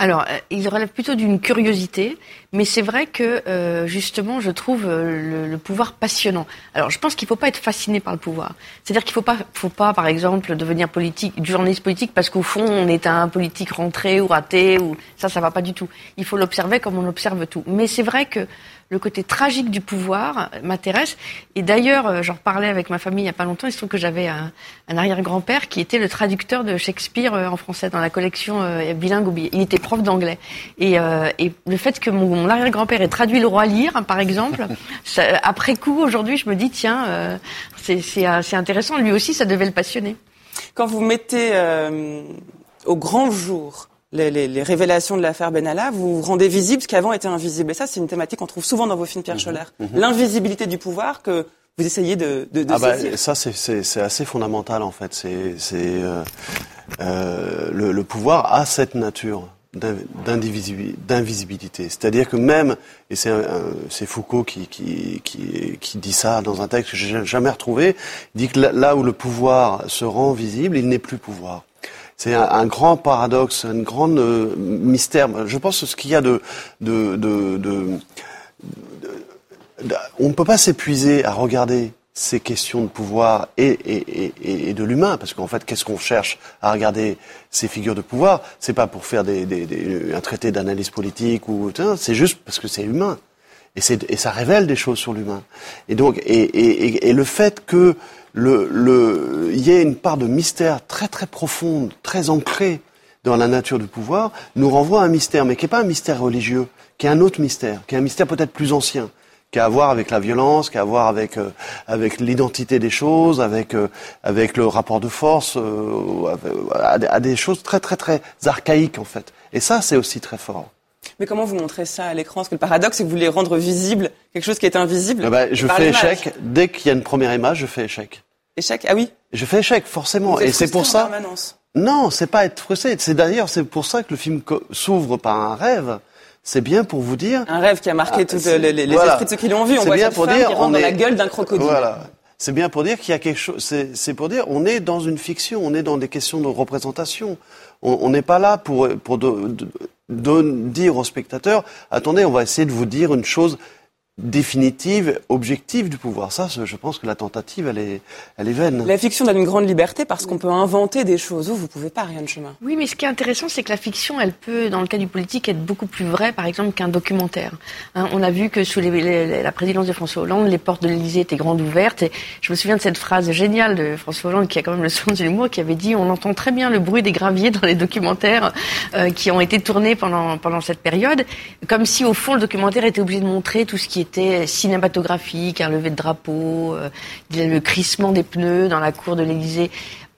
Alors, euh, il relève plutôt d'une curiosité, mais c'est vrai que euh, justement, je trouve euh, le, le pouvoir passionnant. Alors, je pense qu'il ne faut pas être fasciné par le pouvoir. C'est-à-dire qu'il ne faut pas, faut pas, par exemple, devenir politique, journaliste politique parce qu'au fond, on est un politique rentré ou raté ou ça, ça va pas du tout. Il faut l'observer comme on observe tout. Mais c'est vrai que le côté tragique du pouvoir m'intéresse. Et d'ailleurs, euh, j'en reparlais avec ma famille il y a pas longtemps. Il se trouve que j'avais un, un arrière-grand-père qui était le traducteur de Shakespeare euh, en français dans la collection euh, bilingue. Il était prof d'anglais. Et, euh, et le fait que mon, mon arrière-grand-père ait traduit le roi Lear, par exemple, ça, après coup, aujourd'hui, je me dis tiens, euh, c'est c'est, euh, c'est intéressant. Lui aussi, ça devait le passionner.
Quand vous mettez euh, au grand jour les, les- les révélations de l'affaire Benalla, vous rendez visible ce qui avant était invisible. Et ça, c'est une thématique qu'on trouve souvent dans vos films, Pierre Scholler. L'invisibilité du pouvoir que vous essayez de, de, de
ah bah,
saisir
Ça, c'est- c'est c'est assez fondamental en fait. C'est c'est, euh, euh, le, le pouvoir a cette nature d'invisibilité. C'est-à-dire que même, et c'est Foucault qui, qui, qui, qui dit ça dans un texte que j'ai jamais retrouvé, il dit que là où le pouvoir se rend visible, il n'est plus pouvoir. C'est un, grand paradoxe, un grand euh, mystère. Je pense que ce qu'il y a de, de, de, de on ne peut pas s'épuiser à regarder ces questions de pouvoir et, et, et, et de l'humain, parce qu'en fait, qu'est-ce qu'on cherche à regarder ces figures de pouvoir? C'est pas pour faire des, des, des- un traité d'analyse politique ou c'est juste parce que c'est humain et, ça révèle des choses sur l'humain. Et donc, et le fait que le, le, il y ait une part de mystère très très profonde, très ancrée dans la nature du pouvoir, nous renvoie à un mystère, mais qui n'est pas un mystère religieux, qui est un autre mystère, qui est un mystère peut-être plus ancien, qui a à voir avec la violence, qui a à voir avec euh, avec l'identité des choses, avec euh, avec le rapport de force, euh, à, à des choses très très très archaïques en fait. Et ça, c'est aussi très fort.
Mais comment vous montrez ça à l'écran? Parce que le paradoxe, c'est que vous voulez rendre visible quelque chose qui est invisible.
Eh ben, je fais échec dès qu'il y a une première image, je fais échec.
Échec, ah oui.
Je fais échec forcément,
Vous êtes
et c'est pour
en
ça.
permanence.
Non, c'est pas être frustré. C'est d'ailleurs c'est pour ça que le film s'ouvre par un rêve. C'est bien pour vous dire.
Un rêve qui a marqué
Ah,
tous les, les- les
voilà.
esprits de ceux qui l'ont vu. On voit
bien
cette
pour
femme
dire,
qui rentre
on
dans la gueule d'un crocodile.
Voilà. C'est bien pour dire qu'il y a quelque chose. C'est pour dire, on est dans une fiction, on est dans des questions de représentation. On n'est pas là pour pour dire aux spectateurs, attendez, on va essayer de vous dire une chose définitive, objective du pouvoir. Ça, je pense que la tentative, elle est, elle est vaine.
La fiction donne une grande liberté parce qu'on peut inventer des choses. Vous, vous pouvez pas, rien de chemin.
Oui, mais ce qui est intéressant, c'est que la fiction, elle peut, dans le cas du politique, être beaucoup plus vraie, par exemple, qu'un documentaire. Hein, on a vu que sous les- les- la présidence de François Hollande, les portes de l'Élysée étaient grandes ouvertes. Et je me souviens de cette phrase géniale de François Hollande, qui a quand même le sens de l'humour, qui avait dit "On entend très bien le bruit des graviers dans les documentaires euh, qui ont été tournés pendant pendant cette période, comme si au fond le documentaire était obligé de montrer tout ce qui cinématographique, un lever de drapeau, euh, le crissement des pneus dans la cour de l'Élysée."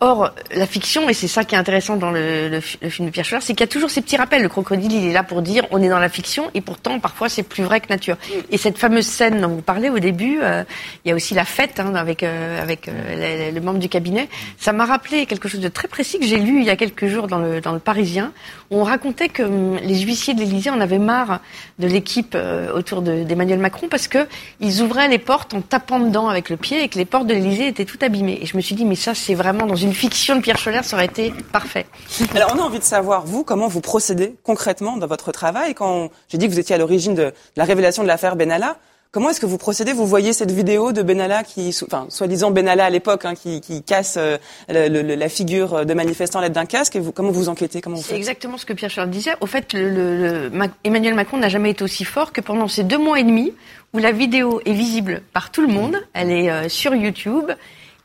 Or, la fiction, et c'est ça qui est intéressant dans le, le le film de Pierre Scholler, c'est qu'il y a toujours ces petits rappels. Le crocodile, il est là pour dire on est dans la fiction, et pourtant, parfois, c'est plus vrai que nature. Et cette fameuse scène dont vous parlez au début, euh, il y a aussi la fête hein, avec, euh, avec euh, le membre du cabinet. Ça m'a rappelé quelque chose de très précis que j'ai lu il y a quelques jours dans le, dans le Parisien, où on racontait que hum, les huissiers de l'Élysée en avaient marre de l'équipe autour de- d'Emmanuel Macron parce que ils ouvraient les portes en tapant dedans avec le pied et que les portes de l'Élysée étaient toutes abîmées. Et je me suis dit, mais ça, c'est vraiment dans une fiction de Pierre Scholler, ça aurait été parfait.
Alors, on a envie de savoir, vous, comment vous procédez concrètement dans votre travail? Quand j'ai dit que vous étiez à l'origine de, de la révélation de l'affaire Benalla, comment est-ce que vous procédez? Vous voyez cette vidéo de Benalla qui, enfin, soi-disant Benalla à l'époque, hein, qui, qui casse euh, le- le- la figure de manifestant à l'aide d'un casque? Et vous, comment vous enquêtez? Comment vous
C'est exactement ce que Pierre Scholler disait. Au fait, le, Emmanuel Macron n'a jamais été aussi fort que pendant ces deux mois et demi où la vidéo est visible par tout le monde. Elle est euh, sur YouTube.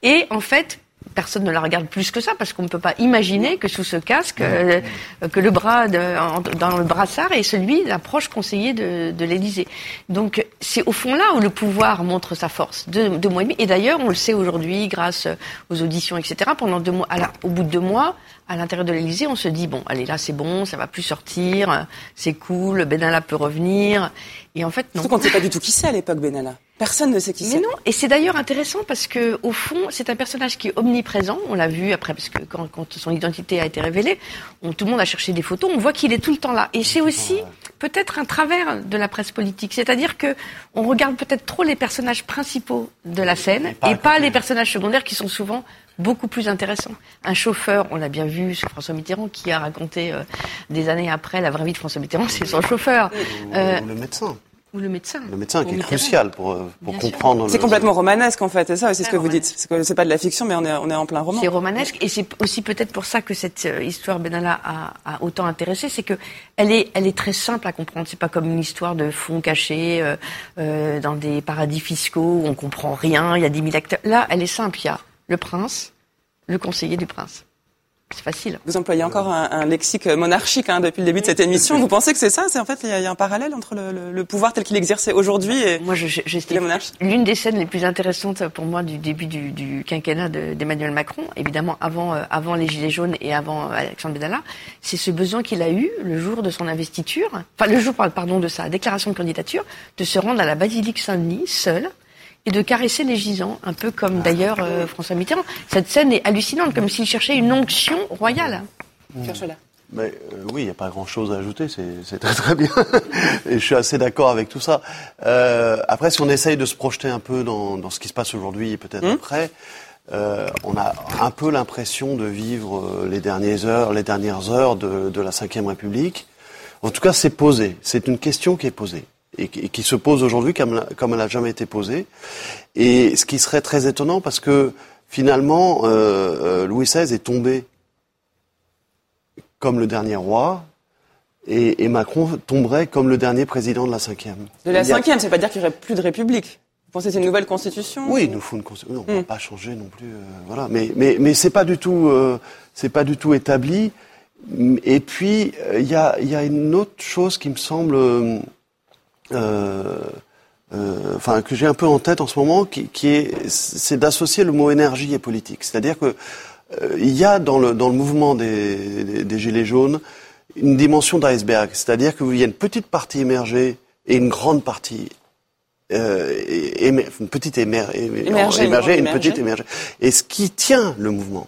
Et en fait, personne ne la regarde plus que ça parce qu'on ne peut pas imaginer que sous ce casque, euh, que le bras de- en- dans le brassard est celui d'un proche conseiller de, de l'Élysée. Donc c'est au fond là où le pouvoir montre sa force. Deux, deux mois et demi. Et d'ailleurs, on le sait aujourd'hui grâce aux auditions, etc. Pendant deux mois, à la- au bout de deux mois, à l'intérieur de l'Élysée, on se dit bon, allez là, c'est bon, ça va plus sortir, euh, c'est cool, Benalla peut revenir. Et en fait, non.
Surtout qu'on ne sait pas du tout qui c'est à l'époque Benalla. Personne ne sait qui c'est.
Mais non, et c'est d'ailleurs intéressant parce que au fond, c'est un personnage qui est omniprésent. On l'a vu après parce que quand, quand son identité a été révélée, on, tout le monde a cherché des photos. On voit qu'il est tout le temps là. Et c'est aussi peut-être un travers de la presse politique, c'est-à-dire que on regarde peut-être trop les personnages principaux de la scène et pas, les personnages secondaires qui sont souvent beaucoup plus intéressants. Un chauffeur, on l'a bien vu sur François Mitterrand, qui a raconté euh, des années après la vraie vie de François Mitterrand, c'est son chauffeur.
Ou,
Euh,
ou le médecin.
ou le médecin.
Le médecin qui est
Mitterrand.
crucial pour, euh, pour comprendre.
C'est
le-
complètement romanesque en fait, c'est ça, c'est ce que vous dites. C'est c'est pas de la fiction, mais on est, on est en plein roman.
C'est romanesque et c'est aussi peut-être pour ça que cette euh, histoire Benalla a, a autant intéressé, c'est que elle est, elle est très simple à comprendre. C'est pas comme une histoire de fonds cachés euh, euh, dans des paradis fiscaux où on comprend rien. Il y a 10 000 acteurs. Là, elle est simple. Il y a le prince, le conseiller du prince. C'est facile.
Vous employez encore un, un lexique monarchique hein, depuis le début de cette émission. Vous pensez que c'est ça? C'est en fait il y, a, il y a un parallèle entre le, le- le pouvoir tel qu'il exerçait aujourd'hui et
Moi, je, je- j'estime
la monarchie.
l'une des scènes les plus intéressantes pour moi du début du, du quinquennat de- d'Emmanuel Macron, évidemment avant, euh, avant les Gilets jaunes et avant euh, Alexandre Benalla, c'est ce besoin qu'il a eu le jour de son investiture, enfin le jour pardon de sa déclaration de candidature, de se rendre à la basilique Saint-Denis seul et de caresser les gisants, un peu comme d'ailleurs euh, François Mitterrand. Cette scène est hallucinante, comme s'il cherchait une onction royale.
Cherche-la.
Mais euh, oui, il n'y a pas grand-chose à ajouter, c'est très très bien. Et je suis assez d'accord avec tout ça. Euh, après, si on essaye de se projeter un peu dans, dans ce qui se passe aujourd'hui et peut-être après, euh, on a un peu l'impression de vivre les dernières heures, les dernières heures de, de la Ve République. En tout cas, c'est posé. C'est une question qui est posée et qui, et qui se pose aujourd'hui comme, comme elle n'a jamais été posée. Et ce qui serait très étonnant parce que finalement, euh, euh, Louis XVI est tombé comme le dernier roi, et, et Macron tomberait comme le dernier président de la cinquième.
De la
y a-
cinquième, c'est pas dire qu'il n'y aurait plus de république. Vous pensez que c'est une nouvelle constitution?
Oui, il nous faut une constitution. On ne
Mm.
va pas changer non plus. euh, voilà. Mais, mais, mais c'est pas du tout, euh, c'est pas du tout établi. Et puis euh, il y, a, y a une autre chose qui me semble, enfin que j'ai un peu en tête en ce moment, qui, qui est, c'est d'associer le mot énergie et politique. C'est-à-dire que euh, il y a dans le dans le mouvement des, des, des gilets jaunes une dimension d'iceberg. C'est-à-dire qu'il y a une petite partie émergée et une grande partie euh, émer- une petite émer, émer-
Émergée, une
émergée, une petite émergée. Et ce qui tient le mouvement,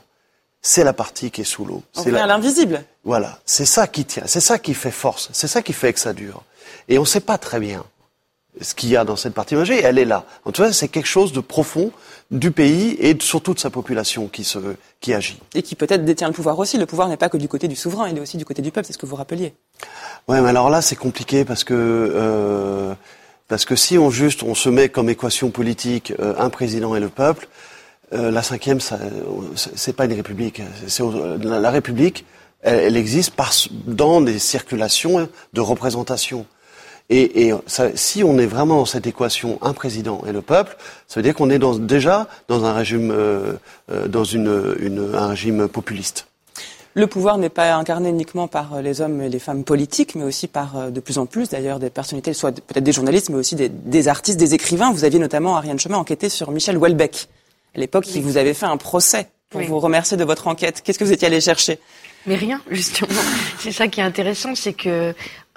c'est la partie qui est sous l'eau. C'est
l'invisible.
voilà, c'est ça qui tient, c'est ça qui fait force, c'est ça qui fait que ça dure. Et on ne sait pas très bien ce qu'il y a dans cette partie émergée, elle est là. En tout cas, c'est quelque chose de profond du pays et surtout de sa population qui se, qui agit.
Et qui peut-être détient le pouvoir aussi. Le pouvoir n'est pas que du côté du souverain, il est aussi du côté du peuple, c'est ce que vous rappeliez.
Ouais, mais alors là, c'est compliqué parce que euh, parce que si on juste on se met comme équation politique euh, un président et le peuple, euh, la cinquième, c'est c'est pas une république. C'est la, la république, elle, elle existe par, dans des circulations de représentation. Et, et ça, si on est vraiment dans cette équation un président et le peuple, ça veut dire qu'on est dans, déjà dans un régime, euh, euh, dans une, une, un régime populiste.
Le pouvoir n'est pas incarné uniquement par euh, les hommes et les femmes politiques, mais aussi par de plus en plus d'ailleurs des personnalités, soit peut-être des journalistes, mais aussi des, des artistes, des écrivains. Vous aviez notamment, Ariane Chemin, enquêté sur Michel Houellebecq. À l'époque, il vous avait fait un procès pour
Oui.
vous remercier de votre enquête. Qu'est-ce que vous étiez allé chercher?
Mais rien, justement. C'est ça qui est intéressant, c'est que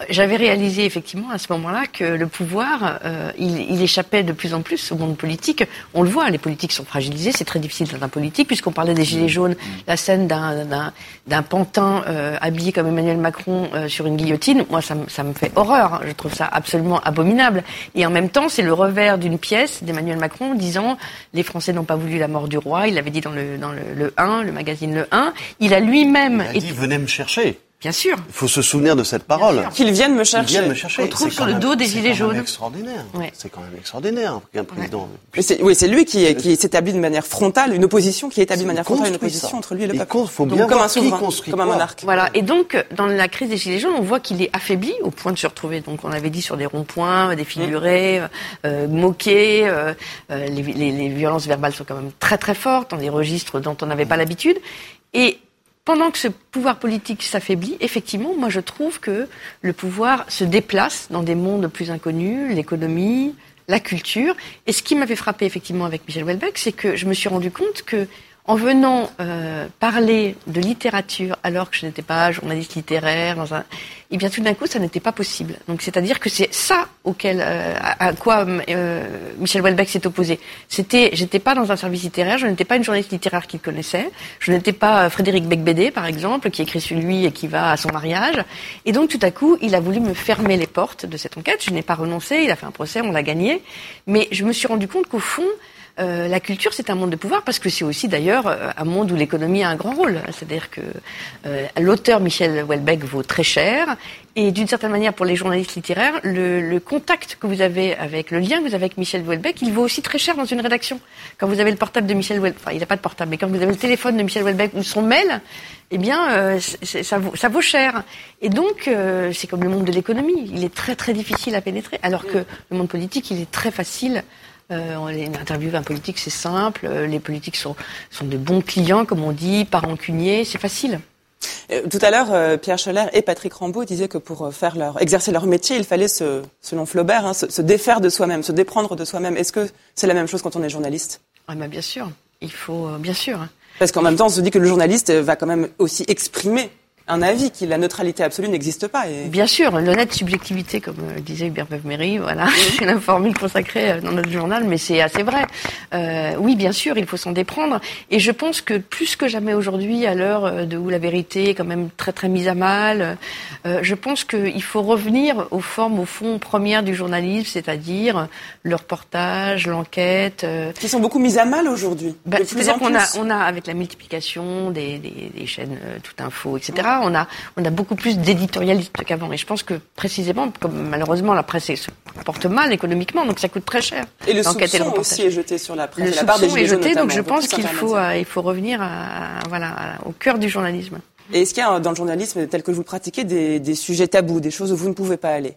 j'avais réalisé effectivement à ce moment-là que le pouvoir, euh, il, il échappait de plus en plus au monde politique. On le voit, les politiques sont fragilisés, c'est très difficile dans un politique, puisqu'on parlait des Gilets jaunes, la scène d'un- pantin euh, habillé comme Emmanuel Macron euh, sur une guillotine, moi ça, me- ça me fait horreur, hein. je trouve ça absolument abominable. Et en même temps, c'est le revers d'une pièce d'Emmanuel Macron disant les Français n'ont pas voulu la mort du roi, il l'avait dit dans le, dans le, le 1, le magazine Le 1, il a lui-même
Il a dit venez me chercher.
Bien sûr.
Il faut se souvenir de cette parole.
Qu'ils viennent me
Qu'ils
chercher.
viennent me chercher.
On trouve
C'est
sur
quand
le
même-
dos des
c'est
gilets
quand même
jaunes.
extraordinaire.
Ouais.
C'est quand même extraordinaire qu'un président.
C'est- oui, c'est lui qui, qui s'établit de manière frontale, une opposition qui établit de manière frontale une opposition
ça.
entre lui et le
Il
peuple.
con- faut
Donc,
bien
comme
voir
un
qui
souverain,
construit
comme un monarque.
Voilà. Et donc, dans la crise des Gilets jaunes, on voit qu'il est affaibli au point de se retrouver, donc on avait dit, sur des ronds-points, défiguré, euh, moqué. euh, euh, les, les- les violences verbales sont quand même très très fortes, dans des registres dont on n'avait pas l'habitude. Et pendant que ce pouvoir politique s'affaiblit, effectivement, moi je trouve que le pouvoir se déplace dans des mondes plus inconnus, l'économie, la culture. Et ce qui m'avait frappé effectivement avec Michel Houellebecq, c'est que je me suis rendu compte que en venant euh, parler de littérature alors que je n'étais pas journaliste littéraire, dans un, et bien tout d'un coup ça n'était pas possible. Donc c'est-à-dire que c'est ça auquel euh, à, quoi euh, Michel Houellebecq s'est opposé. C'était, j'étais pas dans un service littéraire, je n'étais pas une journaliste littéraire qu'il connaissait, je n'étais pas Frédéric Becbédé par exemple qui écrit sur lui et qui va à son mariage. Et donc tout à coup il a voulu me fermer les portes de cette enquête. Je n'ai pas renoncé, il a fait un procès, on l'a gagné, mais je me suis rendu compte qu'au fond euh, la culture, c'est un monde de pouvoir parce que c'est aussi d'ailleurs euh, un monde où l'économie a un grand rôle. C'est-à-dire que euh, l'auteur Michel Houellebecq vaut très cher et d'une certaine manière pour les journalistes littéraires, le, le contact que vous avez avec, le lien que vous avez avec Michel Houellebecq, il vaut aussi très cher dans une rédaction. Quand vous avez le portable de Michel Houellebecq, enfin il n'a pas de portable, mais quand vous avez le téléphone de Michel Houellebecq ou son mail, eh bien euh, ça, vaut, ça vaut cher. Et donc euh, c'est comme le monde de l'économie, il est très très difficile à pénétrer, alors que le monde politique, il est très facile euh, on les interviewer un politique, c'est simple. Euh, les politiques sont, sont de bons clients, comme on dit, pas rancuniers, c'est facile.
Euh, Tout à l'heure, euh, Pierre Scholler et Patrick Rambaud disaient que pour faire leur, exercer leur métier, il fallait, se, selon Flaubert, hein, se, se défaire de soi-même, se déprendre de soi-même. Est-ce que c'est la même chose quand on est journaliste?
Ah bah bien sûr, il faut, bien sûr.
Parce qu'en même temps, on se dit que le journaliste va quand même aussi exprimer un avis, que la neutralité absolue n'existe pas. Et...
Bien sûr, l'honnête subjectivité, comme euh, disait Hubert Méry, voilà, c'est la formule consacrée euh, dans notre journal, mais c'est assez vrai. Euh, oui, bien sûr, il faut s'en déprendre. Et je pense que plus que jamais aujourd'hui, à l'heure euh, de où la vérité est quand même très très mise à mal, euh, je pense qu'il faut revenir aux formes, au fond, premières du journalisme, c'est-à-dire le reportage, l'enquête. Euh,
Qui sont beaucoup mises à mal aujourd'hui.
bah, C'est-à-dire qu'on a, on a, avec la multiplication des, des, des chaînes euh, Tout Info, etc., on a, on a beaucoup plus d'éditorialistes qu'avant. Et je pense que précisément, comme malheureusement la presse se porte mal économiquement, donc ça coûte très cher.
Et le soupçon
reportage.
aussi est jeté sur la presse,
Le
la
soupçon est jeté, donc je pense qu'il faut, euh, il faut revenir à, voilà, au cœur du journalisme.
Et est-ce qu'il y a dans le journalisme tel que vous le pratiquez des, des sujets tabous, des choses où vous ne pouvez pas aller?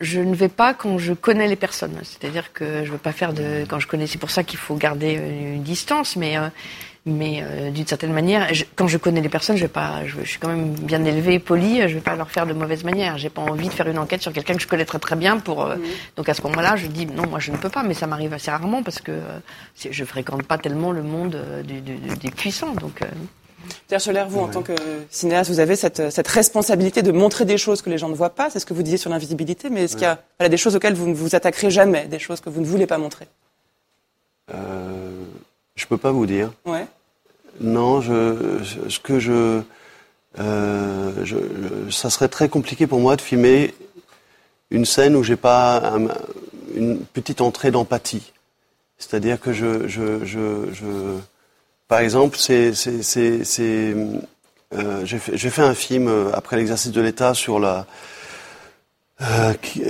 Je ne vais pas quand je connais les personnes. C'est-à-dire que je ne veux pas faire de. Quand je connais, c'est pour ça qu'il faut garder une distance, mais. euh, mais euh, d'une certaine manière, je- quand je connais les personnes, je vais pas, je, je suis quand même bien élevée, polie, je vais pas leur faire de mauvaise manière. J'ai pas envie de faire une enquête sur quelqu'un que je connais très très bien pour. euh, Donc à ce moment-là, je dis non, moi je ne peux pas, mais ça m'arrive assez rarement parce que euh, je fréquente pas tellement le monde euh, du- du- du- des puissants. Donc euh,
Pierre Scholler, vous, en tant que cinéaste, vous avez cette, cette responsabilité de montrer des choses que les gens ne voient pas. C'est ce que vous disiez sur l'invisibilité, mais est-ce qu'il y a voilà, des choses auxquelles vous ne vous attaquerez jamais, des choses que vous ne voulez pas montrer?
Euh, je peux pas vous dire.
Ouais.
Non, ce que je, euh, je, ça serait très compliqué pour moi de filmer une scène où j'ai pas un- une petite entrée d'empathie. C'est-à-dire que je, je, je, par exemple, c'est, c'est, c'est, euh, j'ai fait, un film euh, après l'exercice de l'État sur la,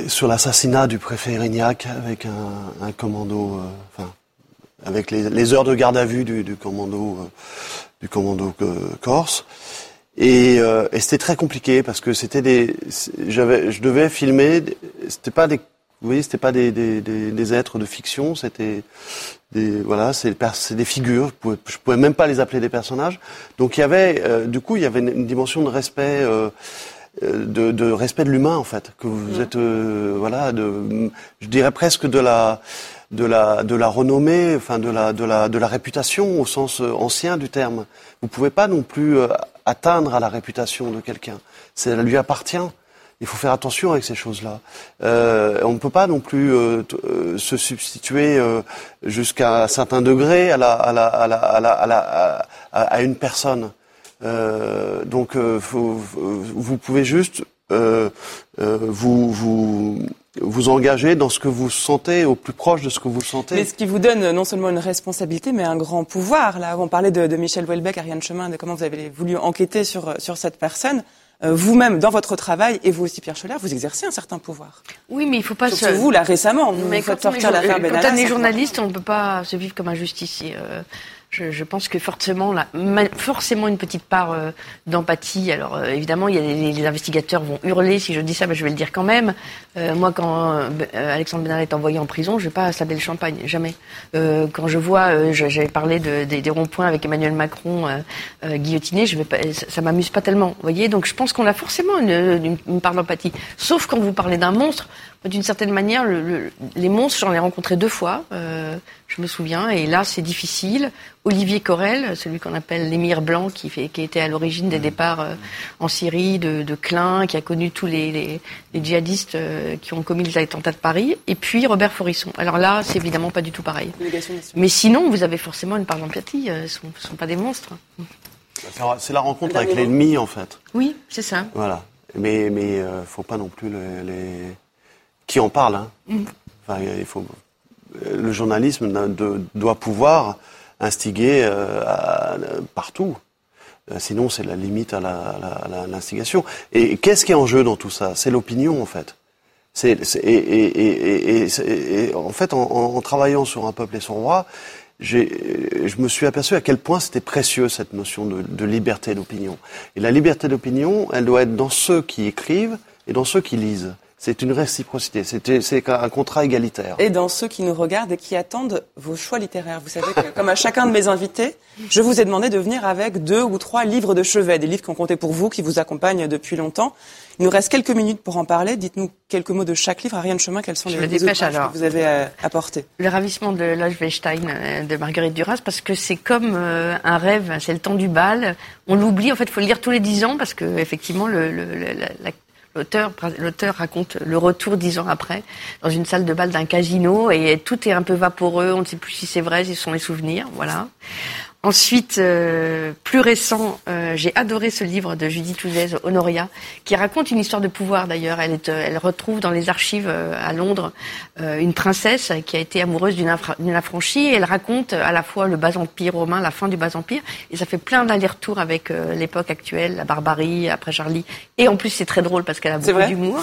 sur l'assassinat du préfet Erignac avec un, commando, avec les, les heures de garde à vue du, du commando, euh, du commando euh, corse. Et, euh, et c'était très compliqué parce que c'était des, j'avais, je devais filmer, c'était pas des, vous voyez, c'était pas des, des, des, des êtres de fiction, c'était des, voilà, c'est, des figures. Je pouvais, je pouvais même pas les appeler des personnages. Donc il y avait, euh, du coup, il y avait une, une dimension de respect. euh, euh, de, de respect de l'humain en fait que vous êtes euh, voilà de je dirais presque de la de la de la renommée enfin de la de la de la réputation au sens euh, ancien du terme vous pouvez pas non plus euh, atteindre à la réputation de quelqu'un ça lui appartient il faut faire attention avec ces choses-là. Euh, on ne peut pas non plus euh, euh, se substituer jusqu'à un certain degré à la à la à la à à, une personne. Donc, faut- vous pouvez juste vous, vous, vous engager dans ce que vous sentez, au plus proche de ce que vous sentez.
Mais ce qui vous donne non seulement une responsabilité, mais un grand pouvoir. Là, on parlait de, de Michel Houellebecq, Ariane Chemin, de comment vous avez voulu enquêter sur, sur cette personne. Euh, Vous-même, dans votre travail, et vous aussi, Pierre Scholler, vous exercez un certain pouvoir.
oui, mais il faut pas
Surtout
se.
vous, là, récemment, vous
Mais
faites
quand on est,
sortir l'affaire Benalla.
quand on est journaliste, on ne peut pas se vivre comme un justicier. Euh, je, je pense que forcément, là, forcément une petite part euh, d'empathie. Alors euh, évidemment, il y a les, les investigateurs vont hurler si je dis ça, mais je vais le dire quand même. Euh, moi, quand euh, euh, Alexandre Benalla est envoyé en prison, je vais pas sabler le champagne, jamais. Euh, quand je vois, j'avais parlé de, des, des ronds-points avec Emmanuel Macron guillotiné, je vais pas, ça, ça m'amuse pas tellement. Vous voyez, donc je pense qu'on a forcément une- une part d'empathie. Sauf quand vous parlez d'un monstre, d'une certaine manière, le- le- les monstres, j'en ai rencontré deux fois, euh, je me souviens, et là c'est difficile. Olivier Corel, celui qu'on appelle l'émir blanc, qui, fait, qui était à l'origine des départs euh, en Syrie de, de Klein, qui a connu tous les, les, les djihadistes euh, qui ont commis les attentats de Paris, et puis Robert Forisson. Alors là, c'est évidemment pas du tout pareil. Mais sinon, vous avez forcément une part d'empathie, ce ne sont, pas des monstres.
C'est- la rencontre avec l'ennemi, en fait.
Oui, c'est ça.
Voilà. Mais mais euh, faut pas non plus les, les- qui en parle. Hein.
Mm.
Enfin, il faut le journalisme doit pouvoir instiguer euh, à- partout. Euh, Sinon, c'est la limite à l'instigation. Et qu'est-ce qui est en jeu dans tout ça? C'est l'opinion, en fait. Et, et, et, et- et c'est- et en fait, en, travaillant sur un peuple et son roi, je me suis aperçu à quel point c'était précieux cette notion de, de liberté d'opinion. Et la liberté d'opinion, elle doit être dans ceux qui écrivent et dans ceux qui lisent. C'est une réciprocité, c'est c'est un contrat égalitaire.
Et dans ceux qui nous regardent et qui attendent vos choix littéraires, vous savez que, comme à chacun de mes invités, je vous ai demandé de venir avec deux ou trois livres de chevet, des livres qui ont compté pour vous, qui vous accompagnent depuis longtemps. Il nous reste quelques minutes pour en parler. Dites-nous quelques mots de chaque livre. Ariane Chemin, quels sont
Je
les,
alors.
que vous avez euh, apportés
Le ravissement de Lochwestein euh, de Marguerite Duras, parce que c'est comme euh, un rêve, c'est le temps du bal. On l'oublie, en fait, il faut le lire tous les dix ans, parce que effectivement, le, le- le- la- la- l'auteur, raconte le retour dix ans après dans une salle de bal d'un casino, et tout est un peu vaporeux. On ne sait plus si c'est vrai, ce sont les souvenirs, voilà. Ensuite, euh, plus récent, euh, j'ai adoré ce livre de Judith Ouzès, Honoria, qui raconte une histoire de pouvoir d'ailleurs. Elle, est, euh, elle retrouve dans les archives euh, à Londres euh, une princesse qui a été amoureuse d'une affranchie. Et elle raconte à la fois le bas empire romain, la fin du bas empire, et ça fait plein d'allers-retours avec l'époque actuelle, la barbarie après Charlie. Et en plus, c'est très drôle parce qu'elle a beaucoup d'humour.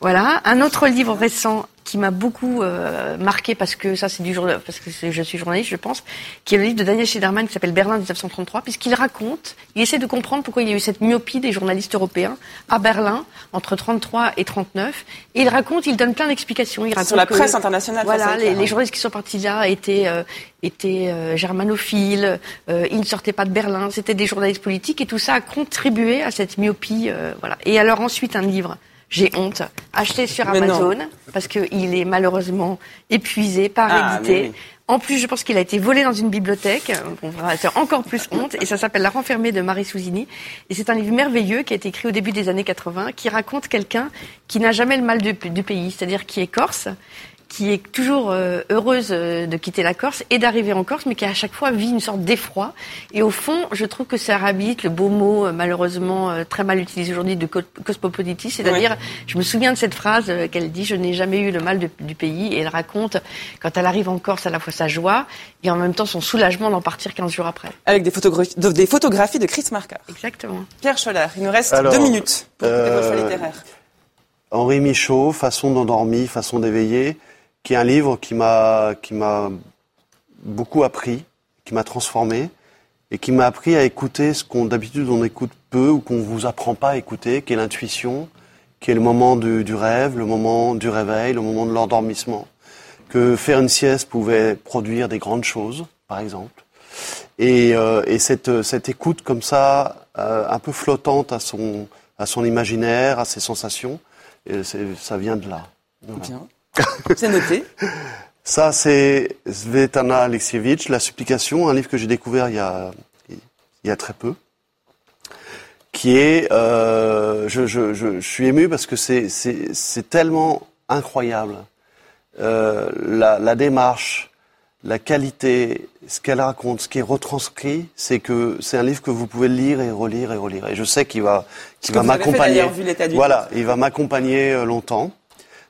Voilà. Un autre livre récent qui m'a beaucoup euh, marqué parce que ça c'est du jour parce que je suis journaliste je pense qui est le livre de Daniel Schilderman qui s'appelle Berlin 1933 puisqu'il raconte il essaie de comprendre pourquoi il y a eu cette myopie des journalistes européens à Berlin entre 33 et 39 et il raconte il donne plein d'explications il raconte
Sur la
que-
presse internationale,
voilà les
hein.
journalistes qui sont partis là étaient euh, étaient euh, germanophiles euh, ils ne sortaient pas de Berlin c'était des journalistes politiques et tout ça a contribué à cette myopie euh, voilà et alors ensuite un livre j'ai honte. Acheté sur. Amazon parce qu'il est malheureusement épuisé, pas
Ah, oui.
En plus, je pense qu'il a été volé dans une bibliothèque. Bon, voilà, c'est encore plus honte. Et ça s'appelle La renfermée de Marie Souzini. Et c'est un livre merveilleux qui a été écrit au début des années 80, qui raconte quelqu'un qui n'a jamais le mal du, du pays, c'est-à-dire qui est corse, qui est toujours euh, heureuse euh, de quitter la Corse et d'arriver en Corse, mais qui à chaque fois vit une sorte d'effroi. Et au fond, je trouve que ça habite le beau mot, euh, malheureusement très mal utilisé aujourd'hui, de co- cosmopolity, c'est-à-dire, je me souviens de cette phrase qu'elle dit, je n'ai jamais eu le mal de- du pays, et elle raconte, quand elle arrive en Corse, à la fois sa joie, et en même temps son soulagement d'en partir 15 jours après.
Avec des photographies de, des photographies de Chris Marker.
Exactement.
Pierre Scholler, il nous reste
Alors,
deux minutes pour
euh,
littéraires.
Henri Michaud, Façon d'endormir, Façon d'éveiller, qui est un livre qui m'a qui m'a beaucoup appris, qui m'a transformé et qui m'a appris à écouter ce qu'on d'habitude on écoute peu ou qu'on vous apprend pas à écouter, qui est l'intuition, qui est le moment du, du rêve, le moment du réveil, le moment de l'endormissement. Que faire une sieste pouvait produire des grandes choses, par exemple. Et, euh, et cette, cette écoute comme ça, euh, un peu flottante à son, à son imaginaire, à ses sensations, c'est- ça vient de là.
Bien. C'est noté.
Ça, c'est Svetlana Alexievitch, La supplication, un livre que j'ai découvert il y a, il y a très peu, qui est, euh, je, je, je, je suis ému parce que c'est, c'est, c'est tellement incroyable. Euh, la, la démarche, la qualité, ce qu'elle raconte, ce qui est retranscrit, c'est que c'est un livre que vous pouvez lire et relire et relire. Et je sais qu'il va, qu'il va m'accompagner.
d'ailleurs, vu l'état du
Voilà, il va m'accompagner euh, longtemps.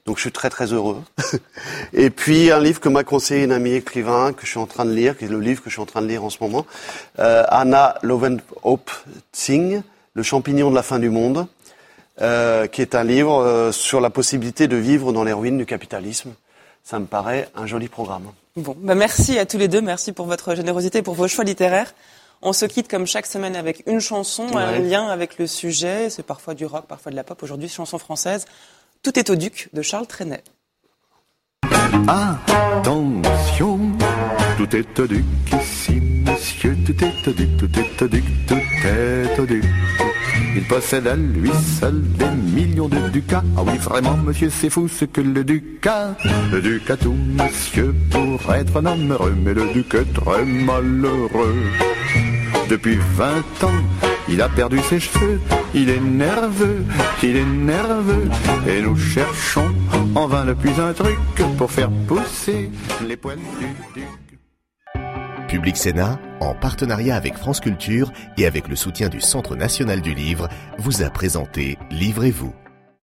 Donc je suis très très heureux. et puis un livre que m'a conseillé une amie écrivain que je suis en train de lire, qui est le livre que je suis en train de lire en ce moment, euh, Anna Lovenhope Singh, Le champignon de la fin du monde, euh, qui est un livre euh, sur la possibilité de vivre dans les ruines du capitalisme. Ça me paraît un joli programme.
Bon, bah merci à tous les deux. Merci pour votre générosité, pour vos choix littéraires. On se quitte comme chaque semaine avec une chanson, un lien avec le sujet. C'est parfois du rock, parfois de la pop. Aujourd'hui, chanson française. Tout est au duc de Charles Trenet.
Attention, tout est au duc ici, monsieur, tout est au duc, tout est au duc, tout est au duc. Il possède à lui seul des millions de ducats. Ah oui, vraiment, monsieur, c'est fou ce que le duc a. Le duc a tout, monsieur, pour être un homme heureux, mais le duc est très malheureux. Depuis 20 ans, il a perdu ses cheveux, il est nerveux, il est nerveux, et nous cherchons en vain depuis un truc pour faire pousser les poils du duc.
Public Sénat, en partenariat avec France Culture et avec le soutien du Centre national du livre, vous a présenté Livrez-vous.